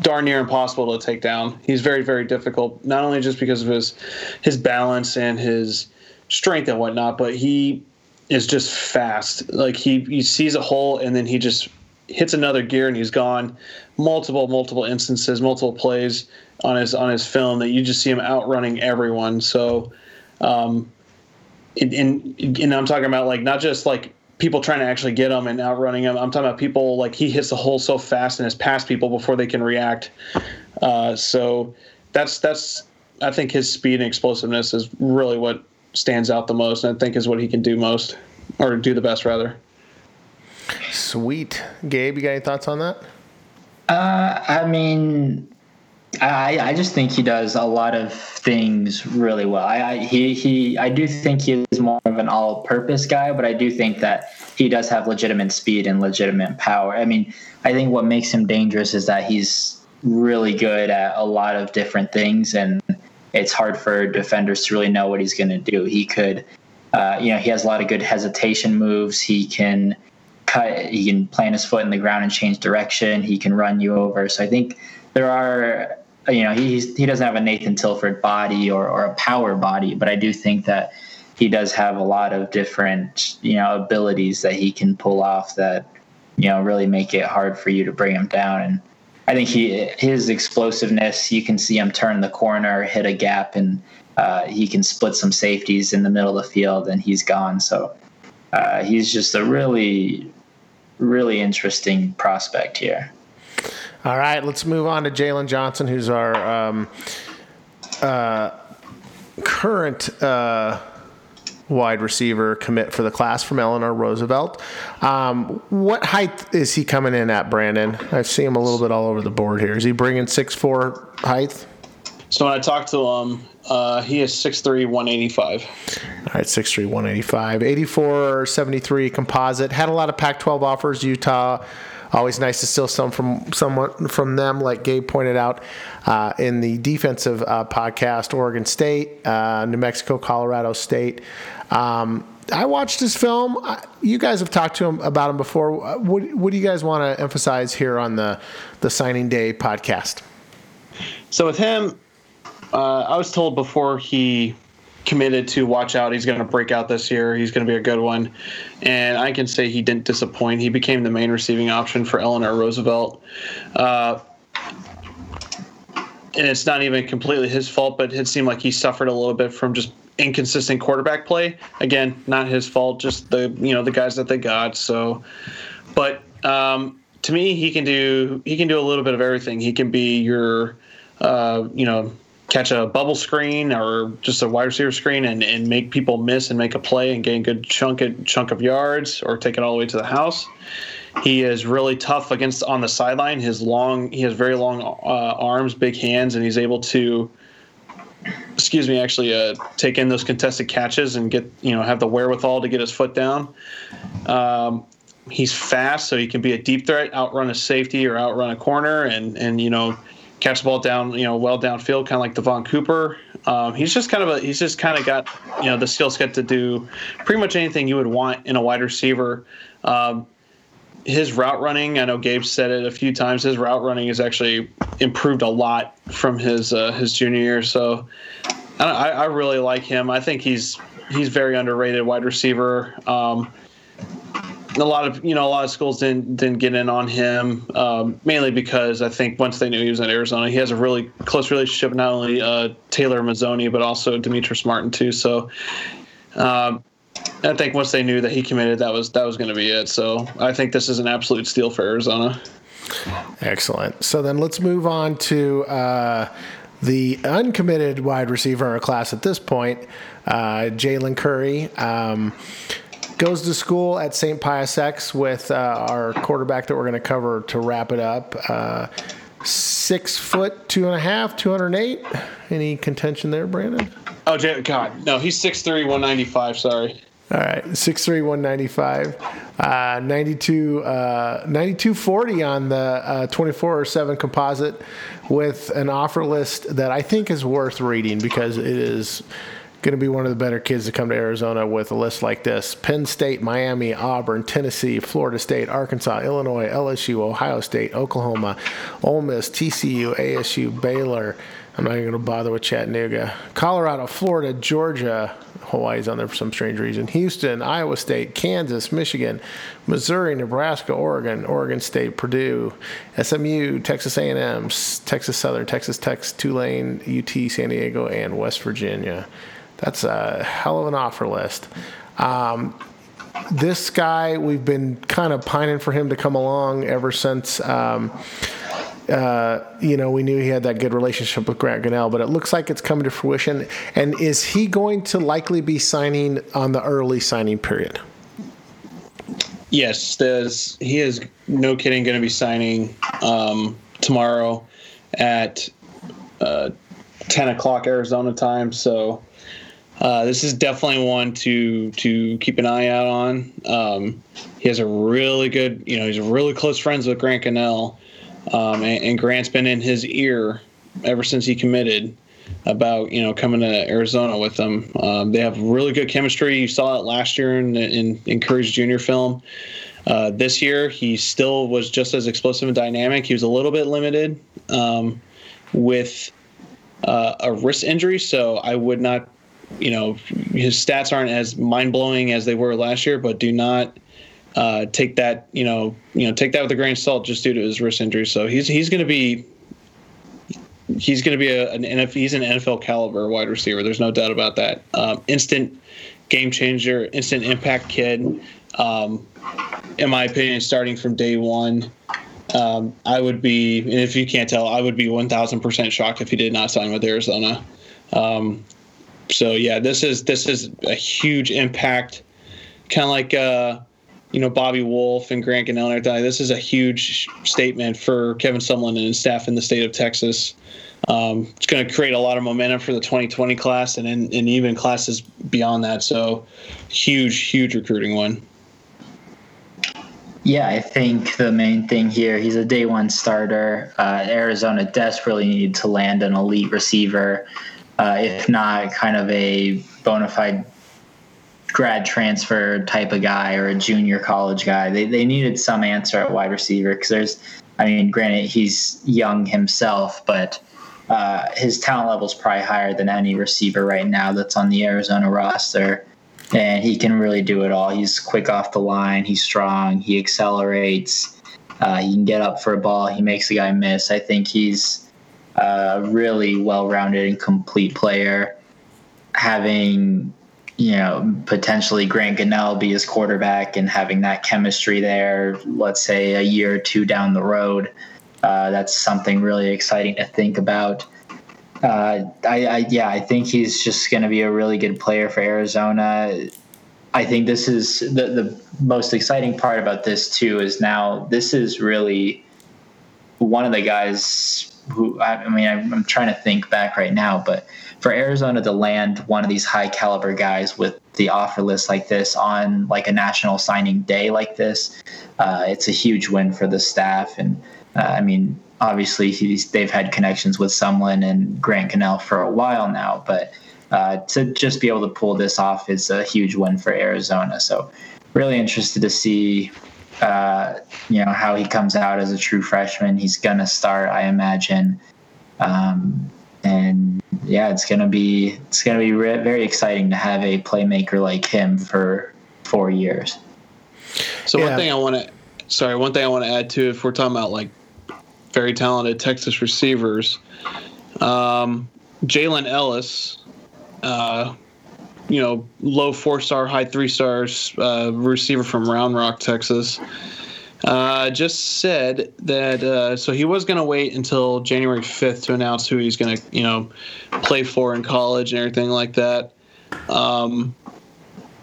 S4: darn near impossible to take down. He's very very difficult, not only just because of his his balance and his strength and whatnot, but he is just fast. Like he he sees a hole and then he just hits another gear and he's gone. Multiple multiple instances, multiple plays on his on his film that you just see him outrunning everyone. So. Um, and, and, and I'm talking about like not just like people trying to actually get him and outrunning him. I'm talking about people like he hits the hole so fast and has passed people before they can react. Uh, so that's that's I think his speed and explosiveness is really what stands out the most, and I think is what he can do most or do the best rather.
S1: Sweet, Gabe. You got any thoughts on that?
S5: Uh, I mean, I I just think he does a lot of things really well. I, I he he I do think he is more of an all-purpose guy, but I do think that he does have legitimate speed and legitimate power. I mean, I think what makes him dangerous is that he's really good at a lot of different things, and it's hard for defenders to really know what he's going to do. He could, uh, you know, he has a lot of good hesitation moves. He can cut he can plant his foot in the ground and change direction he can run you over so i think there are you know he's he doesn't have a nathan tilford body or, or a power body but i do think that he does have a lot of different you know abilities that he can pull off that you know really make it hard for you to bring him down and i think he his explosiveness you can see him turn the corner hit a gap and uh, he can split some safeties in the middle of the field and he's gone so uh, he's just a really, really interesting prospect here.
S1: All right, let's move on to Jalen Johnson, who's our um, uh, current uh, wide receiver commit for the class from Eleanor Roosevelt. Um, what height is he coming in at, Brandon? I see him a little bit all over the board here. Is he bringing six four height?
S4: So when I talked to him, uh, he is 6'3", 185.
S1: All right, 6'3", 185. 84, 73 composite. Had a lot of Pac-12 offers. Utah, always nice to steal some from someone from them, like Gabe pointed out uh, in the defensive uh, podcast. Oregon State, uh, New Mexico, Colorado State. Um, I watched his film. You guys have talked to him about him before. Uh, What, what do you guys want to emphasize here on the the signing day podcast?
S4: So with him, uh, I was told before he committed to watch out, he's going to break out this year. He's going to be a good one, and I can say he didn't disappoint. He became the main receiving option for Eleanor Roosevelt. Uh, and it's not even completely his fault, but it seemed like he suffered a little bit from just inconsistent quarterback play. Again, not his fault, just the you know the guys that they got. So, but um, to me, he can do he can do a little bit of everything. He can be your uh, you know catch a bubble screen or just a wide receiver screen and, and make people miss and make a play and gain good chunk of, chunk of yards or take it all the way to the house. He is really tough against on the sideline. His long, he has very long uh, arms, big hands, and he's able to, excuse me, actually uh, take in those contested catches and get you know have the wherewithal to get his foot down. Um, he's fast, so he can be a deep threat, outrun a safety or outrun a corner, and and you know catch the ball down, you know, well downfield, kind of like Devaughn Cooper. Um, he's just kind of a he's just kind of got you know the skill set to do pretty much anything you would want in a wide receiver. Um, his route running, I know Gabe said it a few times. His route running has actually improved a lot from his uh, his junior year. So I, I, really like him. I think he's he's very underrated wide receiver. Um, a lot of you know a lot of schools didn't didn't get in on him um, mainly because I think once they knew he was in Arizona, he has a really close relationship not only uh, Taylor Mazzone but also Demetrius Martin too. So um, I think once they knew that he committed, that was that was going to be it. So I think this is an absolute steal for Arizona.
S1: Excellent. So then let's move on to uh, the uncommitted wide receiver in our class at this point, uh, Jalen Curry. Um, goes to school at St. Pius X with uh, our quarterback that we're going to cover to wrap it up. Uh, six foot, two and a half, 208. Any contention there, Brandon?
S4: Oh, God, no, he's 6'3", 195, sorry.
S1: All right, 6'3", 195. Uh, 92, uh, 9240 on the uh, 24 7 composite with an offer list that I think is worth reading because it is going to be one of the better kids to come to Arizona with a list like this. Penn State, Miami, Auburn, Tennessee, Florida State, Arkansas, Illinois, LSU, Ohio State, Oklahoma, Ole Miss, TCU, ASU, Baylor. I'm not even going to bother with Chattanooga. Colorado, Florida, Georgia, Hawaii's on there for some strange reason. Houston, Iowa State, Kansas, Michigan, Missouri, Nebraska, Oregon, Oregon State, Purdue, SMU, Texas A&M, Texas Southern, Texas Tech, Tulane, UT, San Diego, and West Virginia. That's a hell of an offer list. Um, this guy, we've been kind of pining for him to come along ever since. Um, uh, you know, we knew he had that good relationship with Grant Gunnell, but it looks like it's coming to fruition. And is he going to likely be signing on the early signing period?
S4: Yes, there's, he is no kidding going to be signing um, tomorrow at uh, 10 o'clock Arizona time. So uh, this is definitely one to to keep an eye out on. Um, he has a really good, you know, he's really close friends with Grant Gunnell, um, and, and, Grant's been in his ear ever since he committed about you know coming to Arizona with them. Um, they have really good chemistry. You saw it last year in in, in Curry's junior film. Uh, this year, he still was just as explosive and dynamic. He was a little bit limited um, with uh, a wrist injury, so I would not you know his stats aren't as mind blowing as they were last year, but do not uh, take that you know you know take that with a grain of salt just due to his wrist injury. So he's he's going to be he's going to be a, an NFL, he's an NFL caliber wide receiver. There's no doubt about that. Um, instant game changer, instant impact kid. Um, in my opinion, starting from day one. Um, I would be, and if you can't tell, I would be 1,000% shocked if he did not sign with Arizona. Um, so yeah, this is this is a huge impact, kind of like uh, you know Bobby Wolf and Grant and everything. This is a huge statement for Kevin Sumlin and his staff in the state of Texas. Um, it's going to create a lot of momentum for the 2020 class and, in, and even classes beyond that. So, huge, huge recruiting one.
S5: Yeah, I think the main thing here, he's a day one starter. Uh, Arizona desperately needed to land an elite receiver uh, if not kind of a bona fide grad transfer type of guy or a junior college guy. They, they needed some answer at wide receiver because there's, I mean, granted, he's young himself, but uh, his talent level is probably higher than any receiver right now that's on the Arizona roster. And he can really do it all. He's quick off the line, he's strong, he accelerates, uh, he can get up for a ball, he makes the guy miss. I think he's a really well-rounded and complete player, having you know potentially Grant Gunnell be his quarterback and having that chemistry there. Let's say a year or two down the road, uh, that's something really exciting to think about. Uh, I, I, yeah, I think he's just going to be a really good player for Arizona. I think this is the the most exciting part about this too is now this is really one of the guys who I, mean, I'm, I'm, trying to think back right now, but for Arizona to land one of these high caliber guys with the offer list like this on like a national signing day like this, uh, it's a huge win for the staff. And uh, I mean, obviously they've had connections with Sumlin and Grant Gunnell for a while now, but uh, to just be able to pull this off is a huge win for Arizona. So really interested to see uh, you know how he comes out as a true freshman. He's gonna start, I imagine, um, and yeah, it's gonna be it's gonna be re- very exciting to have a playmaker like him for four years.
S4: So yeah. one thing I want to, sorry, one thing I want to add to if we're talking about like very talented Texas receivers, um, Jalen Ellis. Uh, you know, low four star, high three stars uh, receiver from Round Rock, Texas, uh, just said that uh, so he was going to wait until January 5th to announce who he's going to, you know, play for in college and everything like that. Um,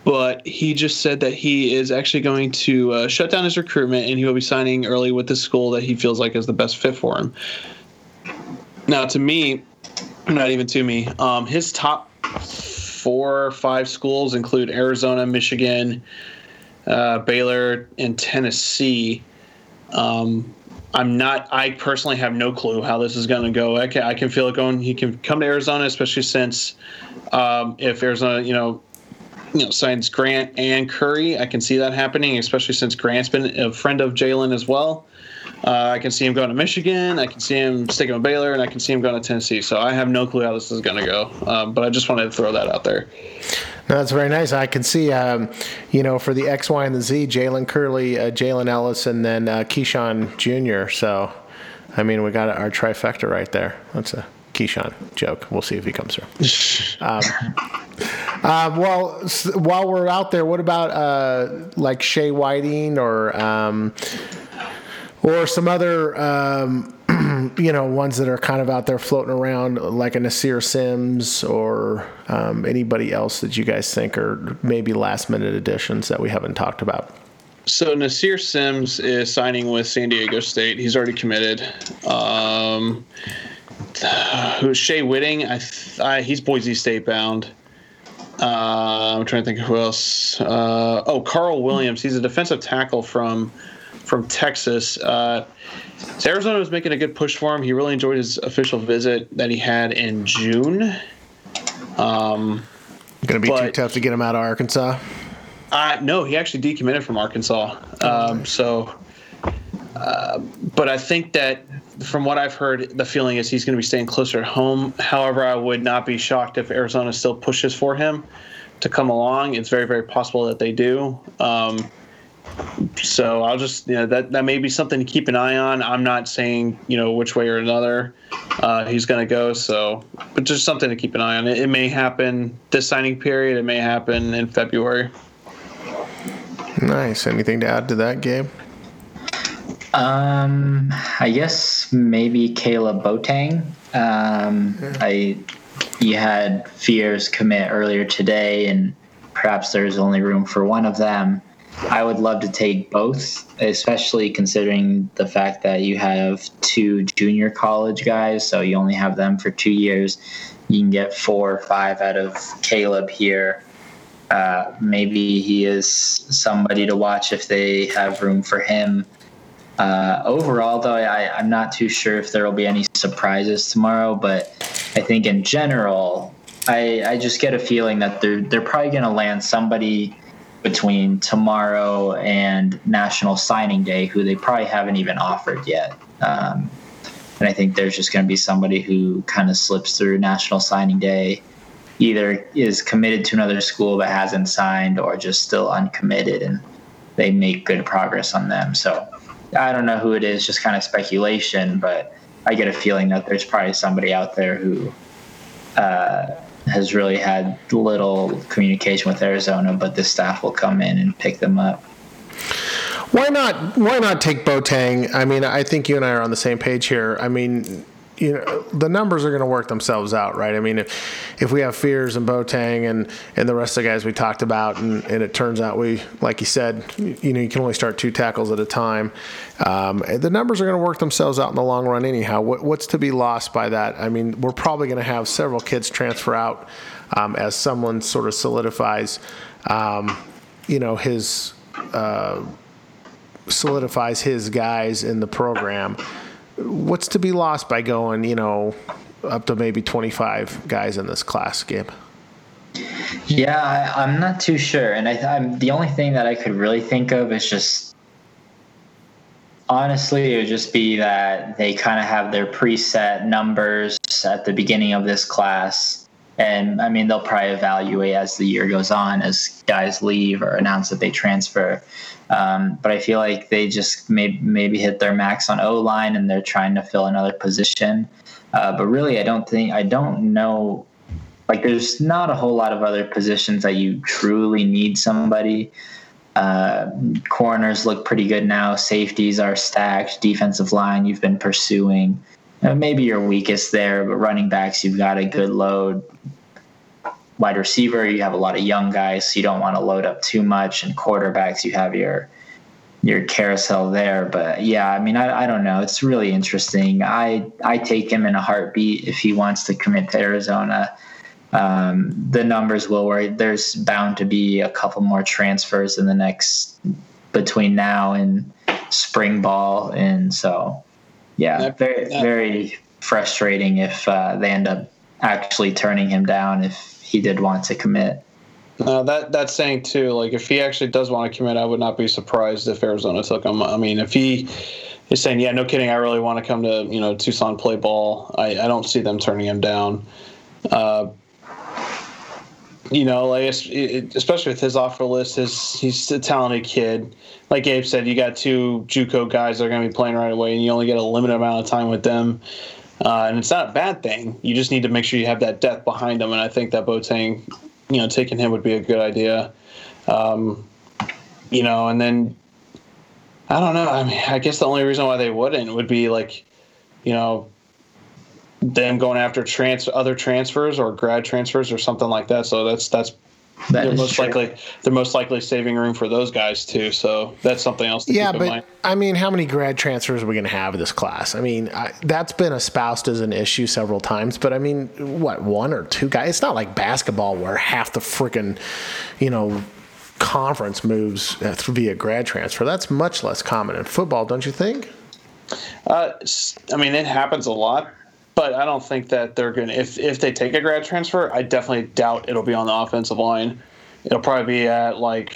S4: but he just said that he is actually going to uh, shut down his recruitment and he will be signing early with the school that he feels like is the best fit for him. Now, to me, not even to me, um, his top four or five schools include Arizona, Michigan, uh, Baylor, and Tennessee. Um, I'm not. I personally have no clue how this is going to go. I can, I can feel it going. He can come to Arizona, especially since um, if Arizona, you know, you know, signs Grant and Curry, I can see that happening. Especially since Grant's been a friend of Jalen as well. Uh, I can see him going to Michigan. I can see him sticking with Baylor, and I can see him going to Tennessee. So I have no clue how this is going to go. Um, but I just wanted to throw that out there.
S1: No, that's very nice. I can see, um, you know, for the X, Y, and the Z, Jalen Curley, uh, Jalen Ellis, and then uh, Keyshawn Jr. So, I mean, we got our trifecta right there. That's a Keyshawn joke. We'll see if he comes through. Um, uh, well, s- while we're out there, what about uh, like Shea Whiting or um, or some other um, you know ones that are kind of out there floating around, like a Nasir Sims or um, anybody else that you guys think are maybe last minute additions that we haven't talked about?
S4: So Nasir Sims is signing with San Diego State. He's already committed. Um, who's Shea Whitting? I, I he's Boise State bound. Uh, I'm trying to think of who else. Uh, oh, Carl Williams. He's a defensive tackle from from Texas. Uh, so Arizona was making a good push for him. He really enjoyed his official visit that he had in June. Um,
S1: Going to be too tough to get him out of Arkansas.
S4: uh, no, he actually decommitted from Arkansas. Um, so, uh, but I think that from what I've heard, the feeling is he's going to be staying closer at home. However, I would not be shocked if Arizona still pushes for him to come along. It's very, very possible that they do. Um, so I'll just, you know, that, that may be something to keep an eye on. I'm not saying, you know, which way or another uh, he's going to go. So, but just something to keep an eye on. It, it may happen this signing period. It may happen in February.
S1: Nice. Anything to add to that, Gabe?
S5: Um, I guess maybe Caleb Boateng. Um, I you had fears commit earlier today, and perhaps there's only room for one of them. I would love to take both, especially considering the fact that you have two junior college guys, so you only have them for two years. You can get four or five out of Caleb here. Uh, maybe he is somebody to watch if they have room for him. Uh, overall, though, I, I'm not too sure if there will be any surprises tomorrow, but I think in general, I, I just get a feeling that they're they're probably going to land somebody between tomorrow and National Signing Day who they probably haven't even offered yet. Um, and I think there's just going to be somebody who kind of slips through National Signing Day, either is committed to another school but hasn't signed, or just still uncommitted, and they make good progress on them. So I don't know who it is, just kind of speculation, but I get a feeling that there's probably somebody out there who uh, has really had little communication with Arizona, but the staff will come in and pick them up.
S1: Why not? Why not take Boateng? I mean, I think you and I are on the same page here. I mean, you know, the numbers are going to work themselves out, right? I mean, if if we have fears and Botang and and the rest of the guys we talked about, and, and it turns out we, like you said, you know, you can only start two tackles at a time. Um, the numbers are going to work themselves out in the long run, anyhow. What, what's to be lost by that? I mean, we're probably going to have several kids transfer out um, as someone sort of solidifies, um, you know, his. Uh, solidifies his guys in the program. What's to be lost by going, you know, up to maybe 25 guys in this class, Gabe?
S5: Yeah, I, I'm not too sure, and I, I'm the only thing that I could really think of is just honestly, it would just be that they kind of have their preset numbers at the beginning of this class. And I mean, they'll probably evaluate as the year goes on, as guys leave or announce that they transfer. Um, but I feel like they just may, maybe hit their max on O line and they're trying to fill another position. Uh, but really, I don't think, I don't know. Like, there's not a whole lot of other positions that you truly need somebody. Corners look pretty good now. Safeties are stacked. Defensive line, you've been pursuing. Uh, maybe your weakest there, but running backs, you've got a good load. wide receiver, you have a lot of young guys, so you don't want to load up too much. And quarterbacks, you have your your carousel there. But yeah, I mean, I, I don't know. It's really interesting. I I take him in a heartbeat if he wants to commit to Arizona. Um, the numbers will worry. There's bound to be a couple more transfers in the next between now and spring ball, and so yeah, very very frustrating if uh, they end up actually turning him down if he did want to commit.
S4: No, that that's saying too. Like if he actually does want to commit, I would not be surprised if Arizona took him. I mean, if he is saying, "Yeah, no kidding, I really want to come to you know Tucson play ball," I, I don't see them turning him down. Uh, you know, like especially with his offer list, his he's a talented kid. Like Gabe said, you got two JUCO guys that are going to be playing right away, and you only get a limited amount of time with them. Uh, and it's not a bad thing. You just need to make sure you have that depth behind them, and I think that Boateng, you know, taking him would be a good idea. Um, you know, and then I don't know. I mean, I guess the only reason why they wouldn't would be like, you know, them going after trans other transfers or grad transfers or something like that. So that's that's that they're most true. likely they're most likely saving room for those guys too. So that's something else.
S1: yeah, but I mean, how many grad transfers are we going to have in this class? I mean, I, that's been espoused as an issue several times. But I mean, what one or two guys? It's not like basketball where half the freaking, you know, conference moves via grad transfer. That's much less common in football, don't you think?
S4: Uh, I mean, it happens a lot, but I don't think that they're going to. If if they take a grad transfer, I definitely doubt it'll be on the offensive line. It'll probably be at like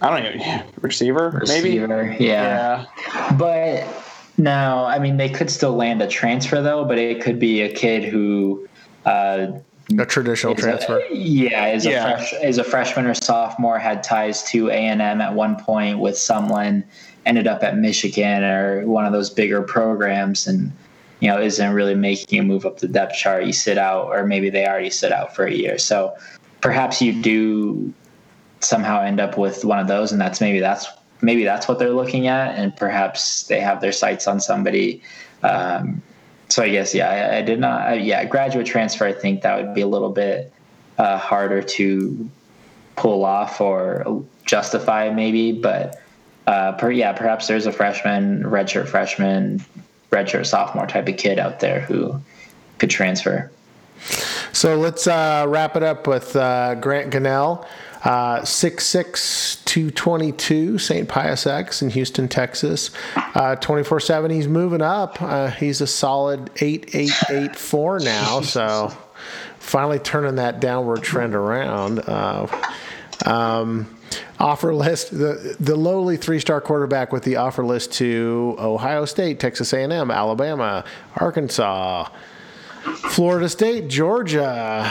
S4: I don't even receiver,
S5: receiver
S4: maybe.
S5: Yeah. yeah. But no, I mean they could still land a transfer though, but it could be a kid who. Uh,
S1: a traditional transfer.
S5: A, yeah, is yeah. a fresh, is a freshman or sophomore had ties to A and M at one point with someone ended up at Michigan or one of those bigger programs and you know isn't really making a move up the depth chart. You sit out or maybe they already sit out for a year. So perhaps you do somehow end up with one of those and that's maybe that's maybe that's what they're looking at and perhaps they have their sights on somebody. Um, so i guess yeah i, I did not I, yeah graduate transfer i think that would be a little bit uh, harder to pull off or justify maybe but uh, per, yeah, perhaps there's a freshman, redshirt freshman, redshirt sophomore type of kid out there who could transfer.
S1: So let's uh, wrap it up with uh, Grant Gunnell, uh, 6'6", 222, St. Pius X in Houston, Texas. Uh, 24 7, he's moving up. Uh, he's a solid 8884 now, so finally turning that downward trend around. Uh, um, offer list the the lowly three star quarterback with the offer list to Ohio State, Texas A and M, Alabama, Arkansas, Florida State, Georgia,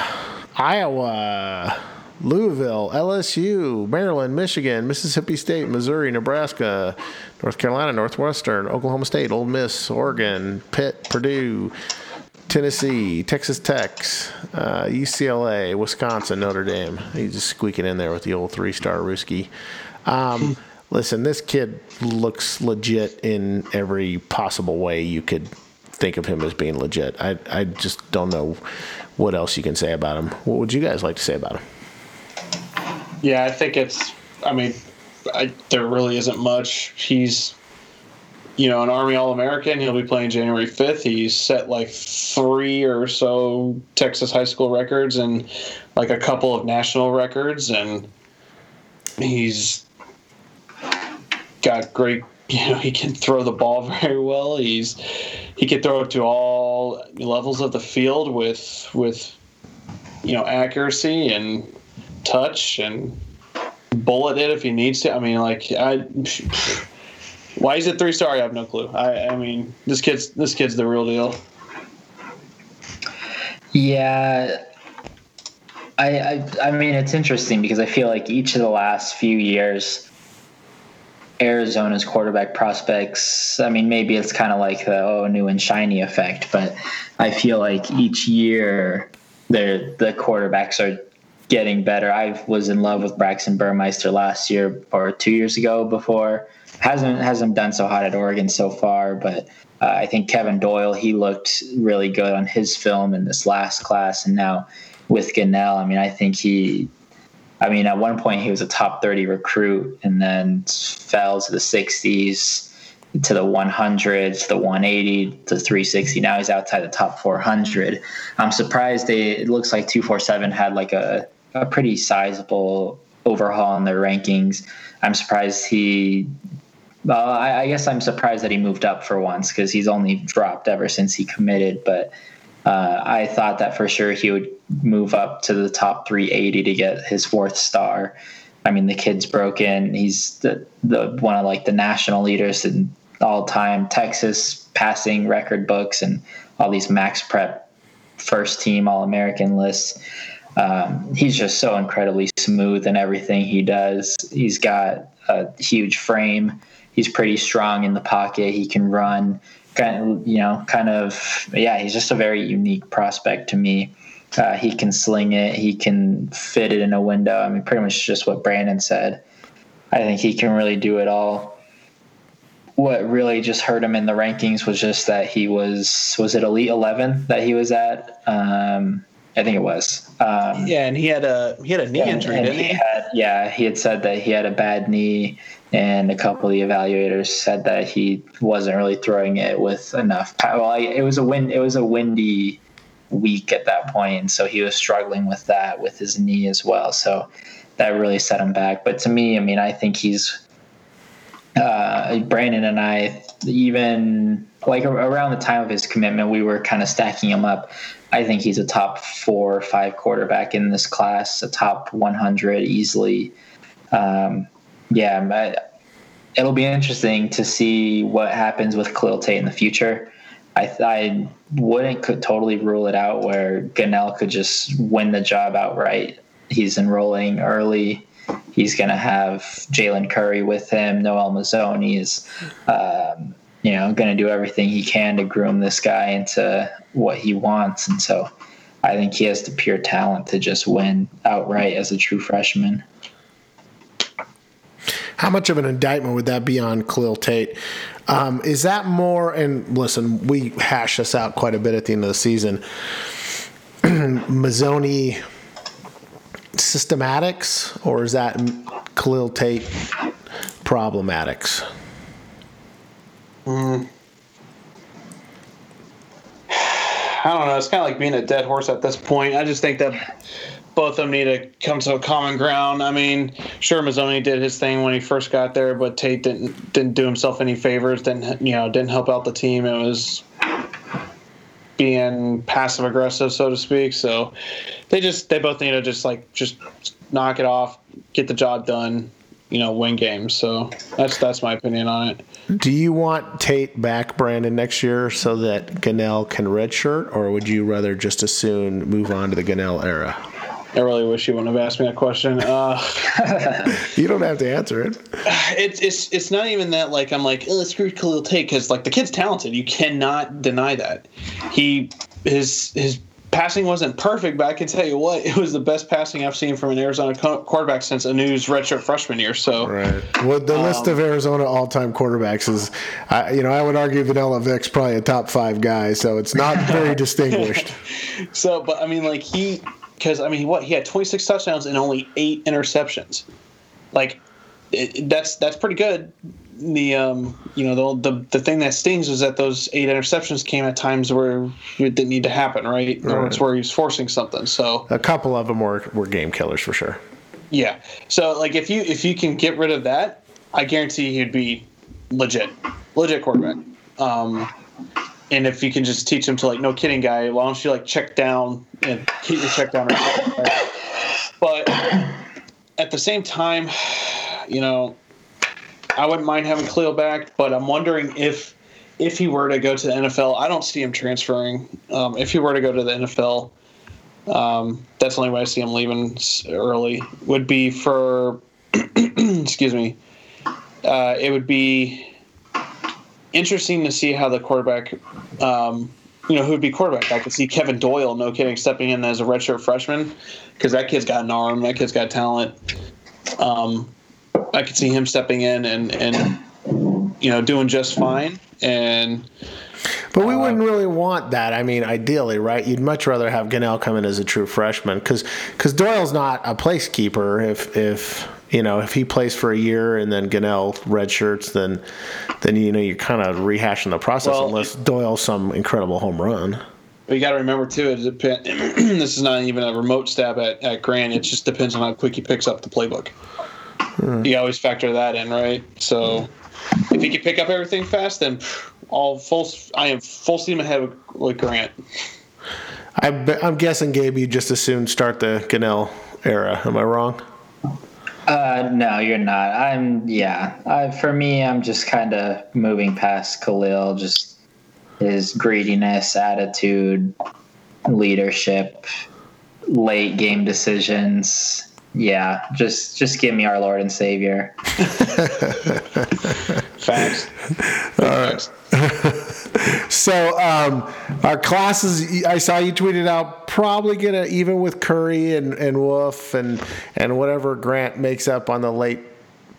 S1: Iowa. Louisville, LSU, Maryland, Michigan, Mississippi State, Missouri, Nebraska, North Carolina, Northwestern, Oklahoma State, Ole Miss, Oregon, Pitt, Purdue, Tennessee, Texas Tech, uh, UCLA, Wisconsin, Notre Dame. He's just squeaking in there with the old three star Ruski. Um, listen, this kid looks legit in every possible way you could think of him as being legit. I, I just don't know what else you can say about him. What would you guys like to say about him?
S4: Yeah, I think it's, I mean, I, there really isn't much. He's you know, an Army All American. He'll be playing January 5th. He's set like three or so Texas high school records and like a couple of national records. And he's got great, you know, he can throw the ball very well. He's, he can throw it to all levels of the field with, with, you know, accuracy and touch and bullet it if he needs to. I mean, like, I, why is it three star? I have no clue. I, I mean, this kid's this kid's the real deal.
S5: Yeah, I, I, I mean, it's interesting because I feel like each of the last few years, Arizona's quarterback prospects. I mean, maybe it's kind of like the oh new and shiny effect, but I feel like each year, the the quarterbacks are getting better. I was in love with Braxton Burmeister last year or two years ago before. Hasn't hasn't done so hot at Oregon so far, but uh, I think Kevin Doyle he looked really good on his film in this last class, and now with Gunnell, I mean, I think he. I mean, at one point he was a top 30 recruit and then fell to the 60s to the 100 to the 180 to 360 now he's outside the top 400 i'm surprised they it looks like 247 had like a, a pretty sizable overhaul in their rankings i'm surprised he well I, I guess i'm surprised that he moved up for once because he's only dropped ever since he committed but uh, i thought that for sure he would move up to the top 380 to get his fourth star I mean, the kid's broken. He's the, the one of like the national leaders in all time Texas passing record books and all these max prep first team All American lists. Um, he's just so incredibly smooth in everything he does. He's got a huge frame. He's pretty strong in the pocket. He can run. Kind of, you know, kind of, yeah. He's just a very unique prospect to me. Uh, he can sling it. He can fit it in a window. I mean, pretty much just what Brandon said. I think he can really do it all. What really just hurt him in the rankings was just that he was was it elite eleven that he was at. Um, I think it was. Um,
S4: yeah, and he had a he had a knee
S5: and,
S4: injury,
S5: and
S4: didn't
S5: he
S4: he?
S5: had, yeah, he had said that he had a bad knee, and a couple of the evaluators said that he wasn't really throwing it with enough power. Well, it was a wind. It was a windy week at that point, and so he was struggling with that with his knee as well. So that really set him back. But to me, I mean, I think he's uh, Brandon and I even like around the time of his commitment, we were kind of stacking him up. I think he's a top four or five quarterback in this class, a top 100 easily. Um, yeah, it'll be interesting to see what happens with Khalil Tate in the future. I, I wouldn't could totally rule it out where Gunnell could just win the job outright. He's enrolling early. He's going to have Jalen Curry with him. Noel Mazzone is, um, you know, going to do everything he can to groom this guy into what he wants. And so I think he has the pure talent to just win outright as a true freshman.
S1: How much of an indictment would that be on Khalil Tate? Um, is that more? And listen, we hash this out quite a bit at the end of the season. Mazzone systematics, or is that Khalil Tate problematics? Mm.
S4: I don't know. It's kind of like being a dead horse at this point. I just think that both of them need to come to a common ground. I mean, sure, Mazzone did his thing when he first got there, but Tate didn't didn't do himself any favors. Didn't you know? Didn't help out the team. It was being passive aggressive, so to speak. So they just they both need to just like just knock it off, get the job done, you know, win games. So that's that's my opinion on it.
S1: Do you want Tate back, Brandon, next year so that Gunnell can redshirt, or would you rather just as soon move on to the Gunnell era?
S4: I really wish you wouldn't have asked me that question. Uh,
S1: You don't have to answer it.
S4: it's it's it's not even that like I'm like oh, let's screw Khalil Tate because like the kid's talented. You cannot deny that. He his his passing wasn't perfect, but I can tell you what, it was the best passing I've seen from an Arizona co- quarterback since Anu's redshirt freshman year. So
S1: Right. Well, the list of Arizona all-time quarterbacks is, uh, you know, I would argue Vanilla Vic's probably a top five guy, so it's not very distinguished.
S4: so, but I mean like he because I mean what he had 26 touchdowns and only eight interceptions. Like it, that's that's pretty good. The um you know the, the the thing that stings is that those eight interceptions came at times where it didn't need to happen, right? Or it's where he was forcing something. So
S1: A couple of them were, were game killers for sure.
S4: yeah. So like if you if you can get rid of that, I guarantee he'd be legit, legit quarterback. Um, and if you can just teach him to like, no kidding, guy, why don't you like check down and keep your check down? Right? But at the same time, you know, I wouldn't mind having Cleo back, but I'm wondering if if he were to go to the NFL, I don't see him transferring. Um, if he were to go to the NFL, um, that's the only way I see him leaving early. Would be for, excuse me, uh, it would be interesting to see how the quarterback um, you know, who'd be quarterback. I could see Kevin Doyle, no kidding, stepping in as a redshirt freshman because that kid's got an arm, that kid's got talent. Um, I could see him stepping in and and you know doing just fine. And
S1: But we uh, wouldn't really want that. I mean, ideally, right? You'd much rather have Gunnell come in as a true freshman because because Doyle's not a placekeeper. If if you know if he plays for a year and then Gunnell redshirts, then then you know you're kind of rehashing the process
S4: Well,
S1: unless Doyle's some incredible home run.
S4: But you got to remember too. It depend, this is not even a remote stab at, at Grant. It just depends on how quick he picks up the playbook. You always factor that in, right? So if he can pick up everything fast, then pff, all full. I am full steam ahead with, with Grant.
S1: I be- I'm guessing Gabe, you just as soon start the Gunnell era. Am I wrong?
S5: Uh, no, you're not. I'm yeah. I, for me, I'm just kind of moving past Khalil. Just his greediness, attitude, leadership, late game decisions. Yeah, just just give me our Lord and Savior.
S4: Facts. Facts.
S1: So um, our classes, I saw you tweeted out, probably gonna even with Curry and, and Wolf and and whatever Grant makes up on the late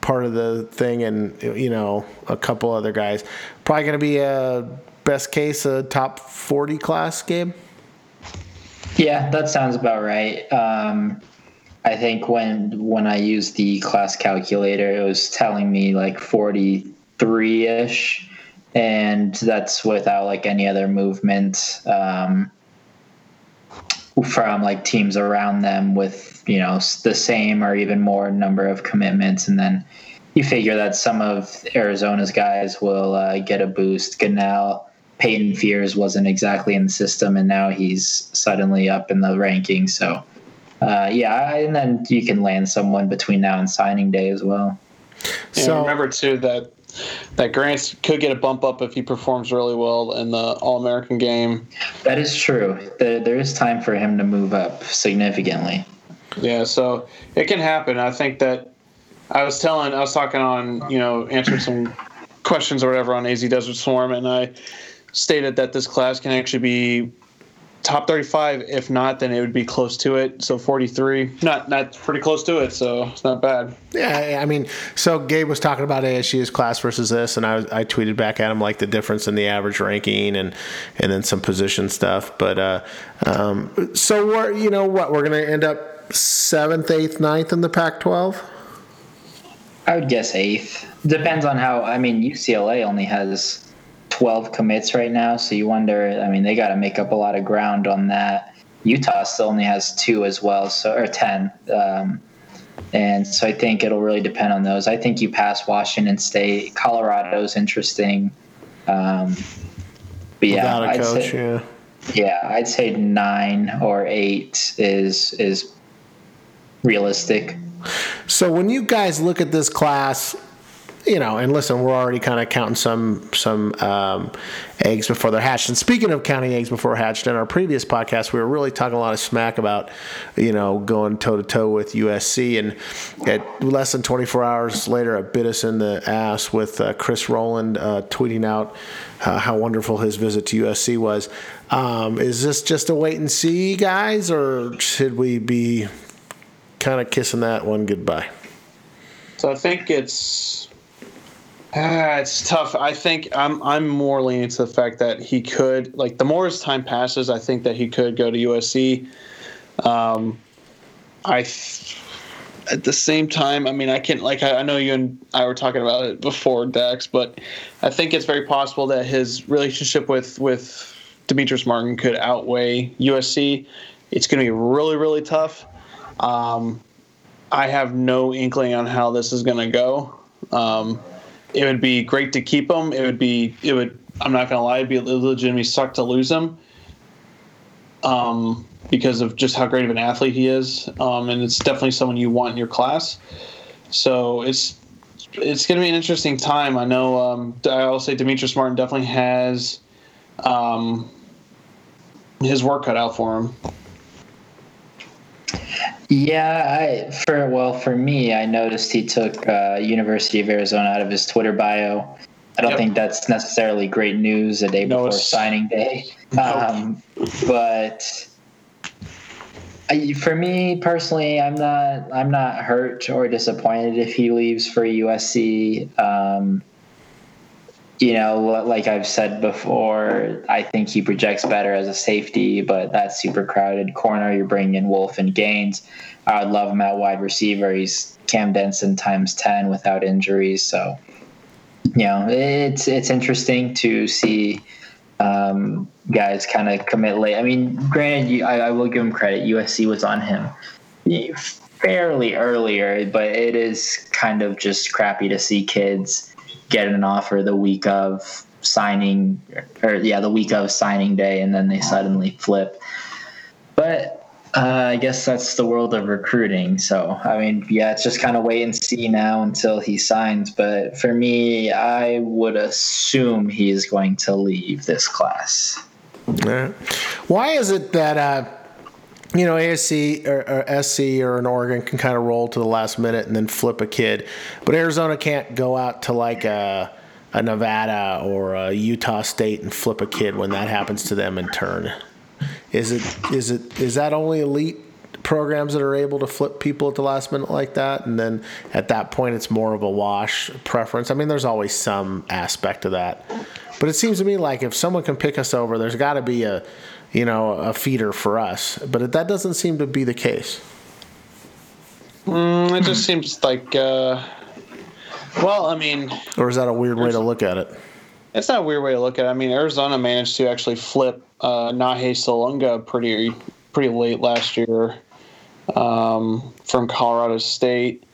S1: part of the thing, and you know a couple other guys. Probably going to be a best case a top forty class game.
S5: Yeah, that sounds about right. Um, I think when when I used the class calculator, it was telling me like forty three ish, and that's without like any other movement um, from like teams around them with you know the same or even more number of commitments, and then you figure that some of Arizona's guys will uh, get a boost. Gunnell, Peyton Fears wasn't exactly in the system, and now he's suddenly up in the rankings. So, uh, yeah, and then you can land someone between now and signing day as well.
S4: And
S1: So-
S4: remember too that that Grant could get a bump up if he performs really well in the All American game.
S5: That is true. There, there is time for him to move up significantly.
S4: Yeah, so it can happen. I think that I was telling, I was talking on, you know, answering some questions or whatever on AZ Desert Swarm, and I stated that this class can actually be top 35. If not, then it would be close to it. So 43, not not pretty close to it. So it's not bad.
S1: Yeah, I mean, so Gabe was talking about ASU's class versus this, and I, was- I tweeted back at him like the difference in the average ranking and and then some position stuff. But uh, um, so we're you know what we're gonna end up seventh, eighth, ninth in the Pac-12.
S5: I would guess eighth. Depends on how. I mean, UCLA only has twelve commits right now, so you wonder. I mean, they got to make up a lot of ground on that. Utah still only has two as well, so or ten. Um, and so I think it'll really depend on those. I think you pass Washington State. Colorado's interesting. Um, but yeah, I'd
S1: coach,
S5: say,
S1: yeah.
S5: yeah, I'd say nine or eight is is realistic.
S1: So when you guys look at this class, you know, and listen, we're already kind of counting some some um, eggs before they're hatched. And speaking of counting eggs before hatched, in our previous podcast, we were really talking a lot of smack about, you know, going toe to toe with USC. And at less than 24 hours later, it bit us in the ass with uh, Chris Rowland uh, tweeting out uh, how wonderful his visit to USC was. Um, is this just a wait and see, guys, or should we be kind of kissing that one goodbye?
S4: So I think it's ah, it's tough. I think I'm I'm more leaning to the fact that he could like the more his time passes, I think that he could go to USC. Um, I th- at the same time, I mean, I can like I, I know you and I were talking about it before, Dax, but I think it's very possible that his relationship with with Demetrius Martin could outweigh USC. It's going to be really really tough. Um, I have no inkling on how this is going to go. Um, it would be great to keep him. It would be. It would. I'm not going to lie. It'd be legitimately suck to lose him. Um, because of just how great of an athlete he is, um, and it's definitely someone you want in your class. So it's it's going to be an interesting time. I know. Um, I'll say Demetrius Martin definitely has um, his work cut out for him.
S5: Yeah, I for well for me, I noticed he took uh, University of Arizona out of his Twitter bio. I don't
S4: Yep.
S5: think that's necessarily great news a day
S4: No,
S5: before
S4: it's-
S5: signing day. Um, but I, for me personally, I'm not I'm not hurt or disappointed if he leaves for USC. Um, you know, like I've said before, I think he projects better as a safety, but that's super crowded corner. You're bringing in Wolf and Gaines. I would love him at wide receiver. He's Cam Denson times ten without injuries. So, you know, it's it's interesting to see um, guys kind of commit late. I mean, granted, I, I will give him credit. USC was on him fairly earlier, but it is kind of just crappy to see kids get an offer the week of signing, or yeah, the week of signing day, and then they suddenly flip. But uh, I guess that's the world of recruiting. So, I mean, yeah, it's just kind of wait and see now until he signs. But for me, I would assume he is going to leave this class.
S1: Why is it that uh, you know ASC or, or SC or an Oregon can kind of roll to the last minute and then flip a kid, but Arizona can't go out to like a, a Nevada or a Utah State and flip a kid when that happens to them in turn? Is it is it is that only elite programs that are able to flip people at the last minute like that, and then at that point it's more of a wash preference? I mean, there's always some aspect of that, but it seems to me like if someone can pick us over, there's got to be a you know a feeder for us, but that doesn't seem to be the case.
S4: Mm, it just seems like, uh, well, I mean,
S1: Or is that a weird way to look at it?
S4: it's not a weird way to look at it. I mean, Arizona managed to actually flip uh, Nahe Sulunteh pretty pretty late last year um, from Colorado State,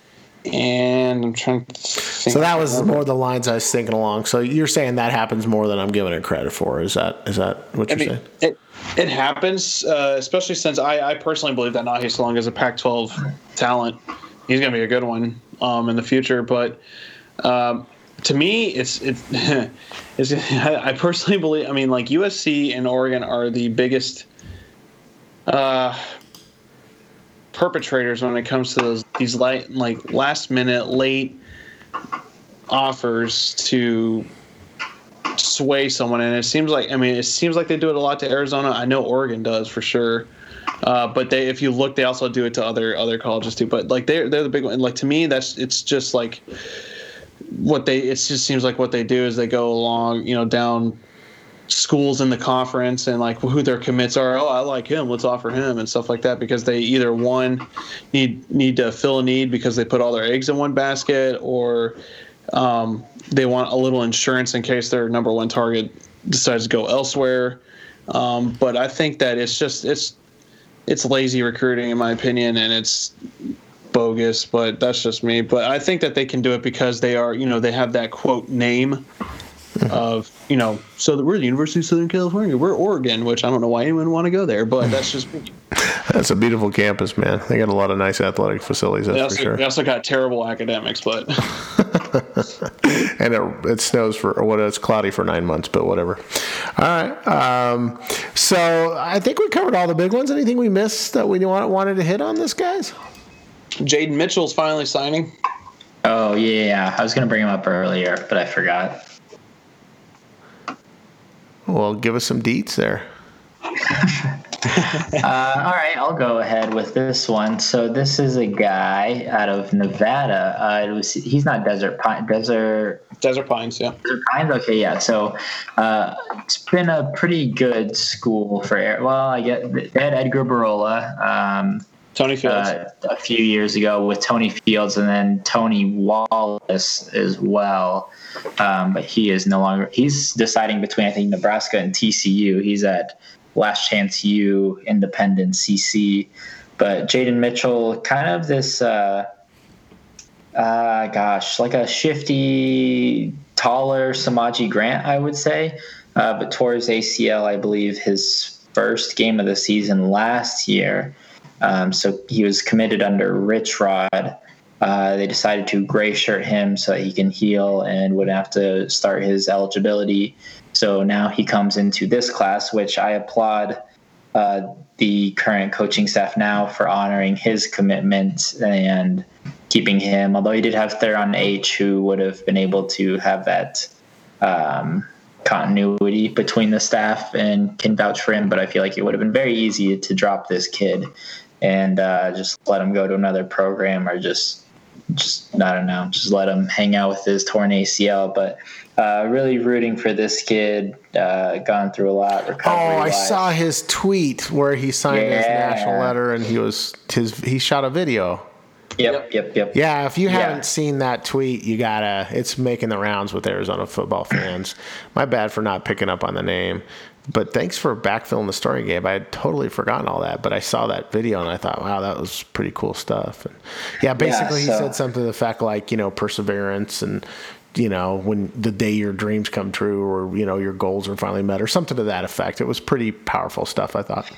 S4: and I'm trying to think.
S1: So that was more the lines I was thinking along. So you're saying that happens more than I'm giving it credit for? Is that is that what
S4: I
S1: you're
S4: mean,
S1: saying?
S4: it it happens, uh, especially since I, I personally believe that Nahe Sulunteh is a Pac-12 talent. He's going to be a good one um, in the future, but. Um, to me, it's it's, it's I personally believe. I mean, like USC and Oregon are the biggest uh, perpetrators when it comes to those these light like last minute late offers to sway someone. And it seems like i mean it seems like they do it a lot to arizona. I know oregon does for sure. Uh, but they if you look they also do it to other other colleges too. But like they're they're the big one. Like to me that's it's just like what they it just seems like what they do is they go along you know down schools in the conference and like who their commits are. Oh i like him. Let's offer him and stuff like that because they either one need need to fill a need because they put all their eggs in one basket or um, they want a little insurance in case their number one target decides to go elsewhere. Um, but i think that it's just it's it's lazy recruiting in my opinion and it's bogus but that's just me. But i think that they can do it because they are you know they have that quote name of you know so that we're the university of southern california we're oregon which i don't know why anyone would want to go there but that's just me
S1: That's a beautiful campus, man. They got a lot of nice athletic facilities,
S4: they
S1: that's
S4: also,
S1: for sure.
S4: they also got terrible academics but
S1: and it, it snows for or what it's cloudy for nine months, but whatever. All right. Um, so I think we covered all the big ones. Anything we missed that we want, wanted to hit on this, guys?
S4: jaden mitchell's finally signing
S5: Oh yeah, I was gonna bring him up earlier, but I forgot.
S1: Well, give us some deets there.
S5: Uh, all right, I'll go ahead with this one. So this is a guy out of Nevada. Uh, it was he's not Desert Pine, Desert
S4: desert pines yeah
S5: Desert Pines. Okay, yeah. So uh, it's been a pretty good school for air. Well, I get they had Edgar Burrola um,
S4: tony fields
S5: uh, a few years ago with Tony Fields, and then Tony Wallace as well. Um, but he is no longer. He's deciding between I think Nebraska and TCU. He's at Last Chance U, Independence CC. But Jaden Mitchell, kind of this. Uh, uh, gosh, like a shifty, taller Samajie Grant, I would say. Uh, but towards ACL, I believe his first game of the season last year. Um, so he was committed under Rich Rod. Uh, they decided to gray shirt him so that he can heal and would have to start his eligibility. So now he comes into this class, which I applaud uh, the current coaching staff now for honoring his commitment and keeping him. Although he did have Theron Aych, who would have been able to have that um, continuity between the staff and can vouch for him. But I feel like it would have been very easy to drop this kid and uh, just let him go to another program or just just I don't know, just let him hang out with his torn ACL. But uh, really rooting for this kid. Uh, gone through a lot.
S1: Oh, I saw his tweet where he signed his national letter, and he was his he shot a video.
S5: Yep, yep, yep.
S1: Yeah, if you
S5: Yeah.
S1: haven't seen that tweet, you gotta. It's making the rounds with Arizona football fans. My bad for not picking up on the name, but thanks for backfilling the story, Gabe. I had totally forgotten all that, but I saw that video and I thought, wow, that was pretty cool stuff. And yeah, basically he
S5: so-
S1: said something to the fact like you know perseverance and you know when the day your dreams come true or you know your goals are finally met or something to that effect. It was pretty powerful stuff. I thought.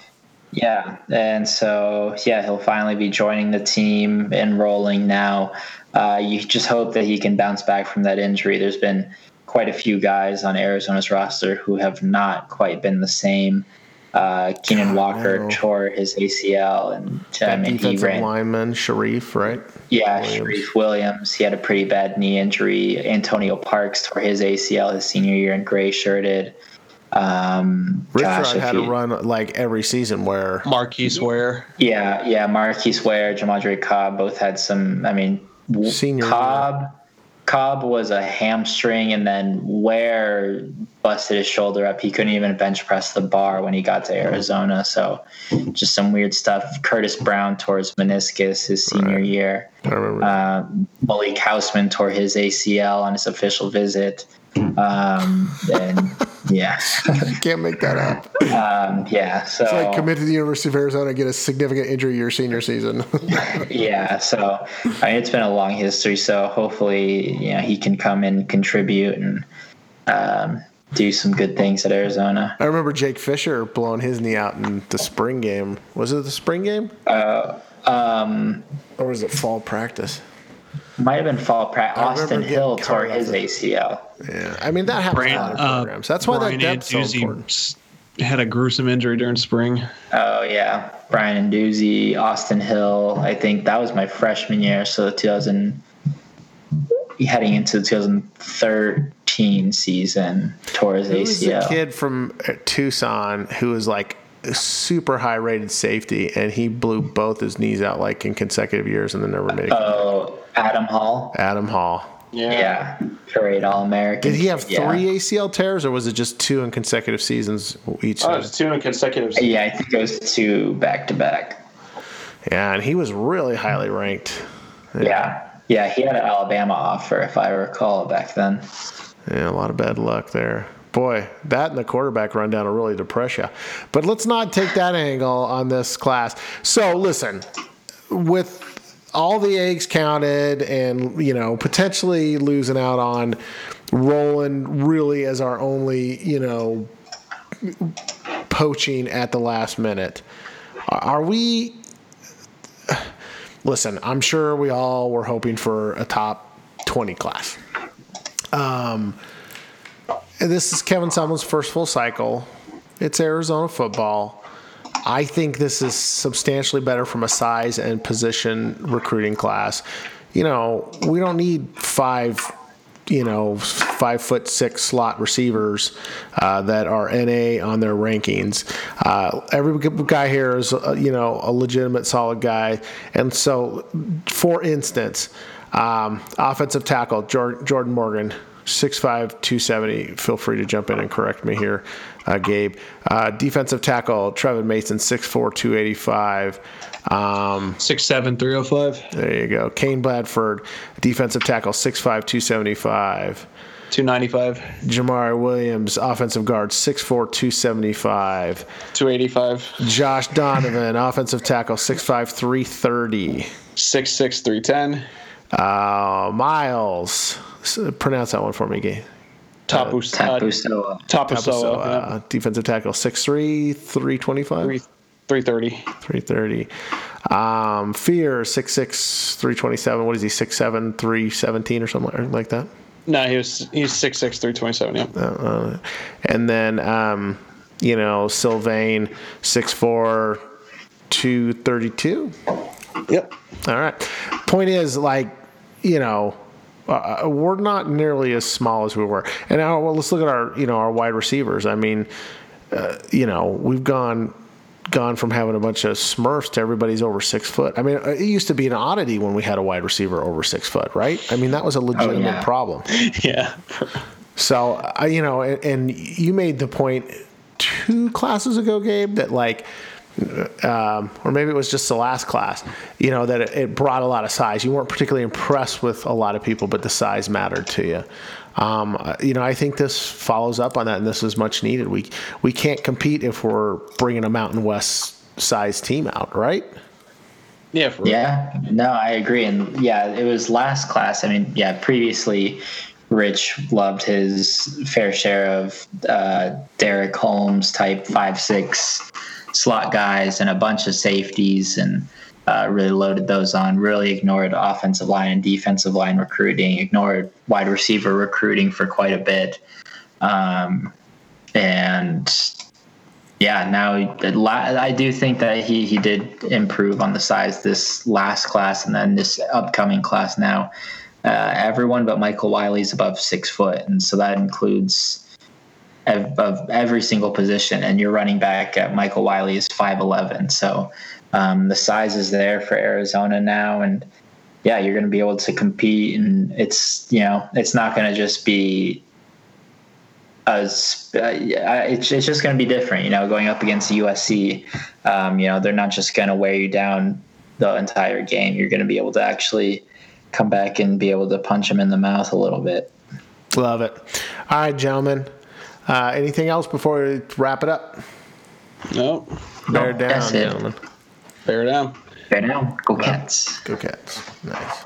S5: Yeah, and so yeah, he'll finally be joining the team, enrolling now. Uh, you just hope that he can bounce back from that injury. There's been quite a few guys on Arizona's roster who have not quite been the same. Uh, Keenan Walker
S1: no.
S5: tore his ACL, and I
S1: That
S5: mean he
S1: defensive
S5: ran.
S1: lineman Sharif, right?
S5: Yeah,
S1: Williams.
S5: Sharif Williams. He had a pretty bad knee injury. Antonio Parks tore his ACL his senior year in gray shirted. Um,
S1: Rich
S5: gosh,
S1: Rod had
S5: you-
S1: a run like every season where
S4: Marquise Ware.
S5: Yeah, yeah. Marquise Ware, Jamadre Cobb both had some. I mean,
S1: Senior
S5: Cobb. Cobb was a hamstring, and then Ware busted his shoulder up. He couldn't even bench press the bar when he got to Arizona. So, just some weird stuff. Curtis Brown tore his meniscus his senior year.
S1: I remember.
S5: Um, Malik Hausman tore his ACL on his official visit. Um, and yeah,
S1: Can't make that up.
S5: um, yeah. So
S1: It's like commit to the University of Arizona, and get a significant injury your senior season.
S5: Yeah, so I mean, it's been a long history. So hopefully, you know, he can come and contribute and um, do some good things at Arizona.
S1: I remember Jake Fisher blowing his knee out in the spring game. Was it the spring game?
S5: Um,
S1: Or was it fall practice?
S5: Might have been fall practice. Austin Hill tore his ACL.
S1: Yeah. I mean, that happens
S4: Brian,
S1: in a lot of
S4: uh.
S1: That's why
S4: Brian
S1: that depth's so important.
S4: had a gruesome injury during spring.
S5: Oh yeah, Brian and Doozy, Austin Hill. I think that was my freshman year, so 2000, heading into the 2013 season, tore his
S1: There was
S5: ACL.
S1: a kid from uh, Tucson who was like super high rated safety, and he blew both his knees out like in consecutive years and then never made it.
S5: Oh, Adam Hall.
S1: Adam Hall.
S5: Yeah, yeah. parade All American.
S1: Did he have
S5: Yeah.
S1: three ACL tears, or was it just two in consecutive seasons each?
S4: Oh, it was two in consecutive. seasons.
S5: Yeah, I think it was two back to back.
S1: Yeah, and he was really highly ranked.
S5: Yeah. Yeah, he had an Alabama offer, if I recall, back then.
S1: Yeah, a lot of bad luck there. Boy, that and the quarterback rundown will really depress you. But let's not take that angle on this class. So listen, with all the eggs counted and, you know, potentially losing out on Roland really as our only, you know, poaching at the last minute. Are we listen, I'm sure we all were hoping for a top 20 class. Um, this is Kevin Sumlin's first full cycle. It's Arizona football. I think this is substantially better from a size and position recruiting class. You know, we don't need five, you know, five foot six slot receivers uh, that are NA on their rankings. Uh, every guy here is, uh, you know, a legitimate, solid guy. And so, for instance, um, offensive tackle Jordan Morgan, 6'5", 270. Feel free to jump in and correct me here, uh, Gabe. Uh, defensive tackle Trevin Mason, 6'4", 285. Um,
S4: Six seven three oh five.
S1: there you go. Kane Bradford, defensive tackle, 6'5", 275.
S4: Two ninety five.
S1: Jamari Williams, offensive guard, 6'4", 275.
S4: Two eighty five.
S1: Josh Donovan, offensive tackle, 6'5", 330.
S4: Six six three ten.
S1: Uh, Miles, pronounce that one for me, Gabe.
S4: Tapus. Uh,
S5: Tapusoa.
S4: Tapusoa.
S1: So,
S4: yeah.
S1: uh, defensive tackle, 6'3", 325.
S4: Three three thirty.
S1: 330. Um, Fear, 6'6", 327. What is he, 6'7", 317 or something like that?
S4: No, he was he's six six three twenty seven. Yeah.
S1: Uh, and then, um, you know, Sylvain, 6'4", 232.
S4: Yep.
S1: All right. Point is, like, you know, Uh, we're not nearly as small as we were. And now, well, let's look at our you know our wide receivers. I mean, uh, you know, we've gone gone from having a bunch of Smurfs to everybody's over six foot. I mean, it used to be an oddity when we had a wide receiver over six foot, right? I mean, that was a legitimate
S5: yeah.
S1: problem.
S4: Yeah.
S1: So, I you know, and, and you made the point two classes ago, Gabe, that like, um, or maybe it was just the last class, you know, that it, it brought a lot of size. You weren't particularly impressed with a lot of people, but the size mattered to you. Um, uh, you know, I think this follows up on that, and this is much needed. We we can't compete if we're bringing a Mountain West size team out, right?
S4: Yeah. For
S5: Yeah, no, I agree. And yeah, it was last class. I mean, yeah, previously, Rich loved his fair share of uh, Derek Holmes type five six slot guys and a bunch of safeties and uh, really loaded those on. Really ignored offensive line and defensive line recruiting. Ignored wide receiver recruiting for quite a bit. Um, and yeah, now I do think that he he did improve on the size this last class and then this upcoming class now. Uh, everyone but Michael Wiley is above six foot, and so that includes ev- of every single position. And your running back at Michael Wiley is five eleven, so um, the size is there for Arizona now, and yeah, you're going to be able to compete, and it's you know it's not going to just be as uh, it's, it's just going to be different, you know, going up against USC. Um, you know, they're not just going to wear you down the entire game. You're going to be able to actually come back and be able to punch them in the mouth a little bit.
S1: Love it. All right, gentlemen. Uh, anything else before we wrap it up?
S4: Nope.
S1: Bear down,
S5: that's it.
S1: gentlemen.
S4: Bear down.
S5: Bear down. Go Cats.
S1: Go Cats. Nice.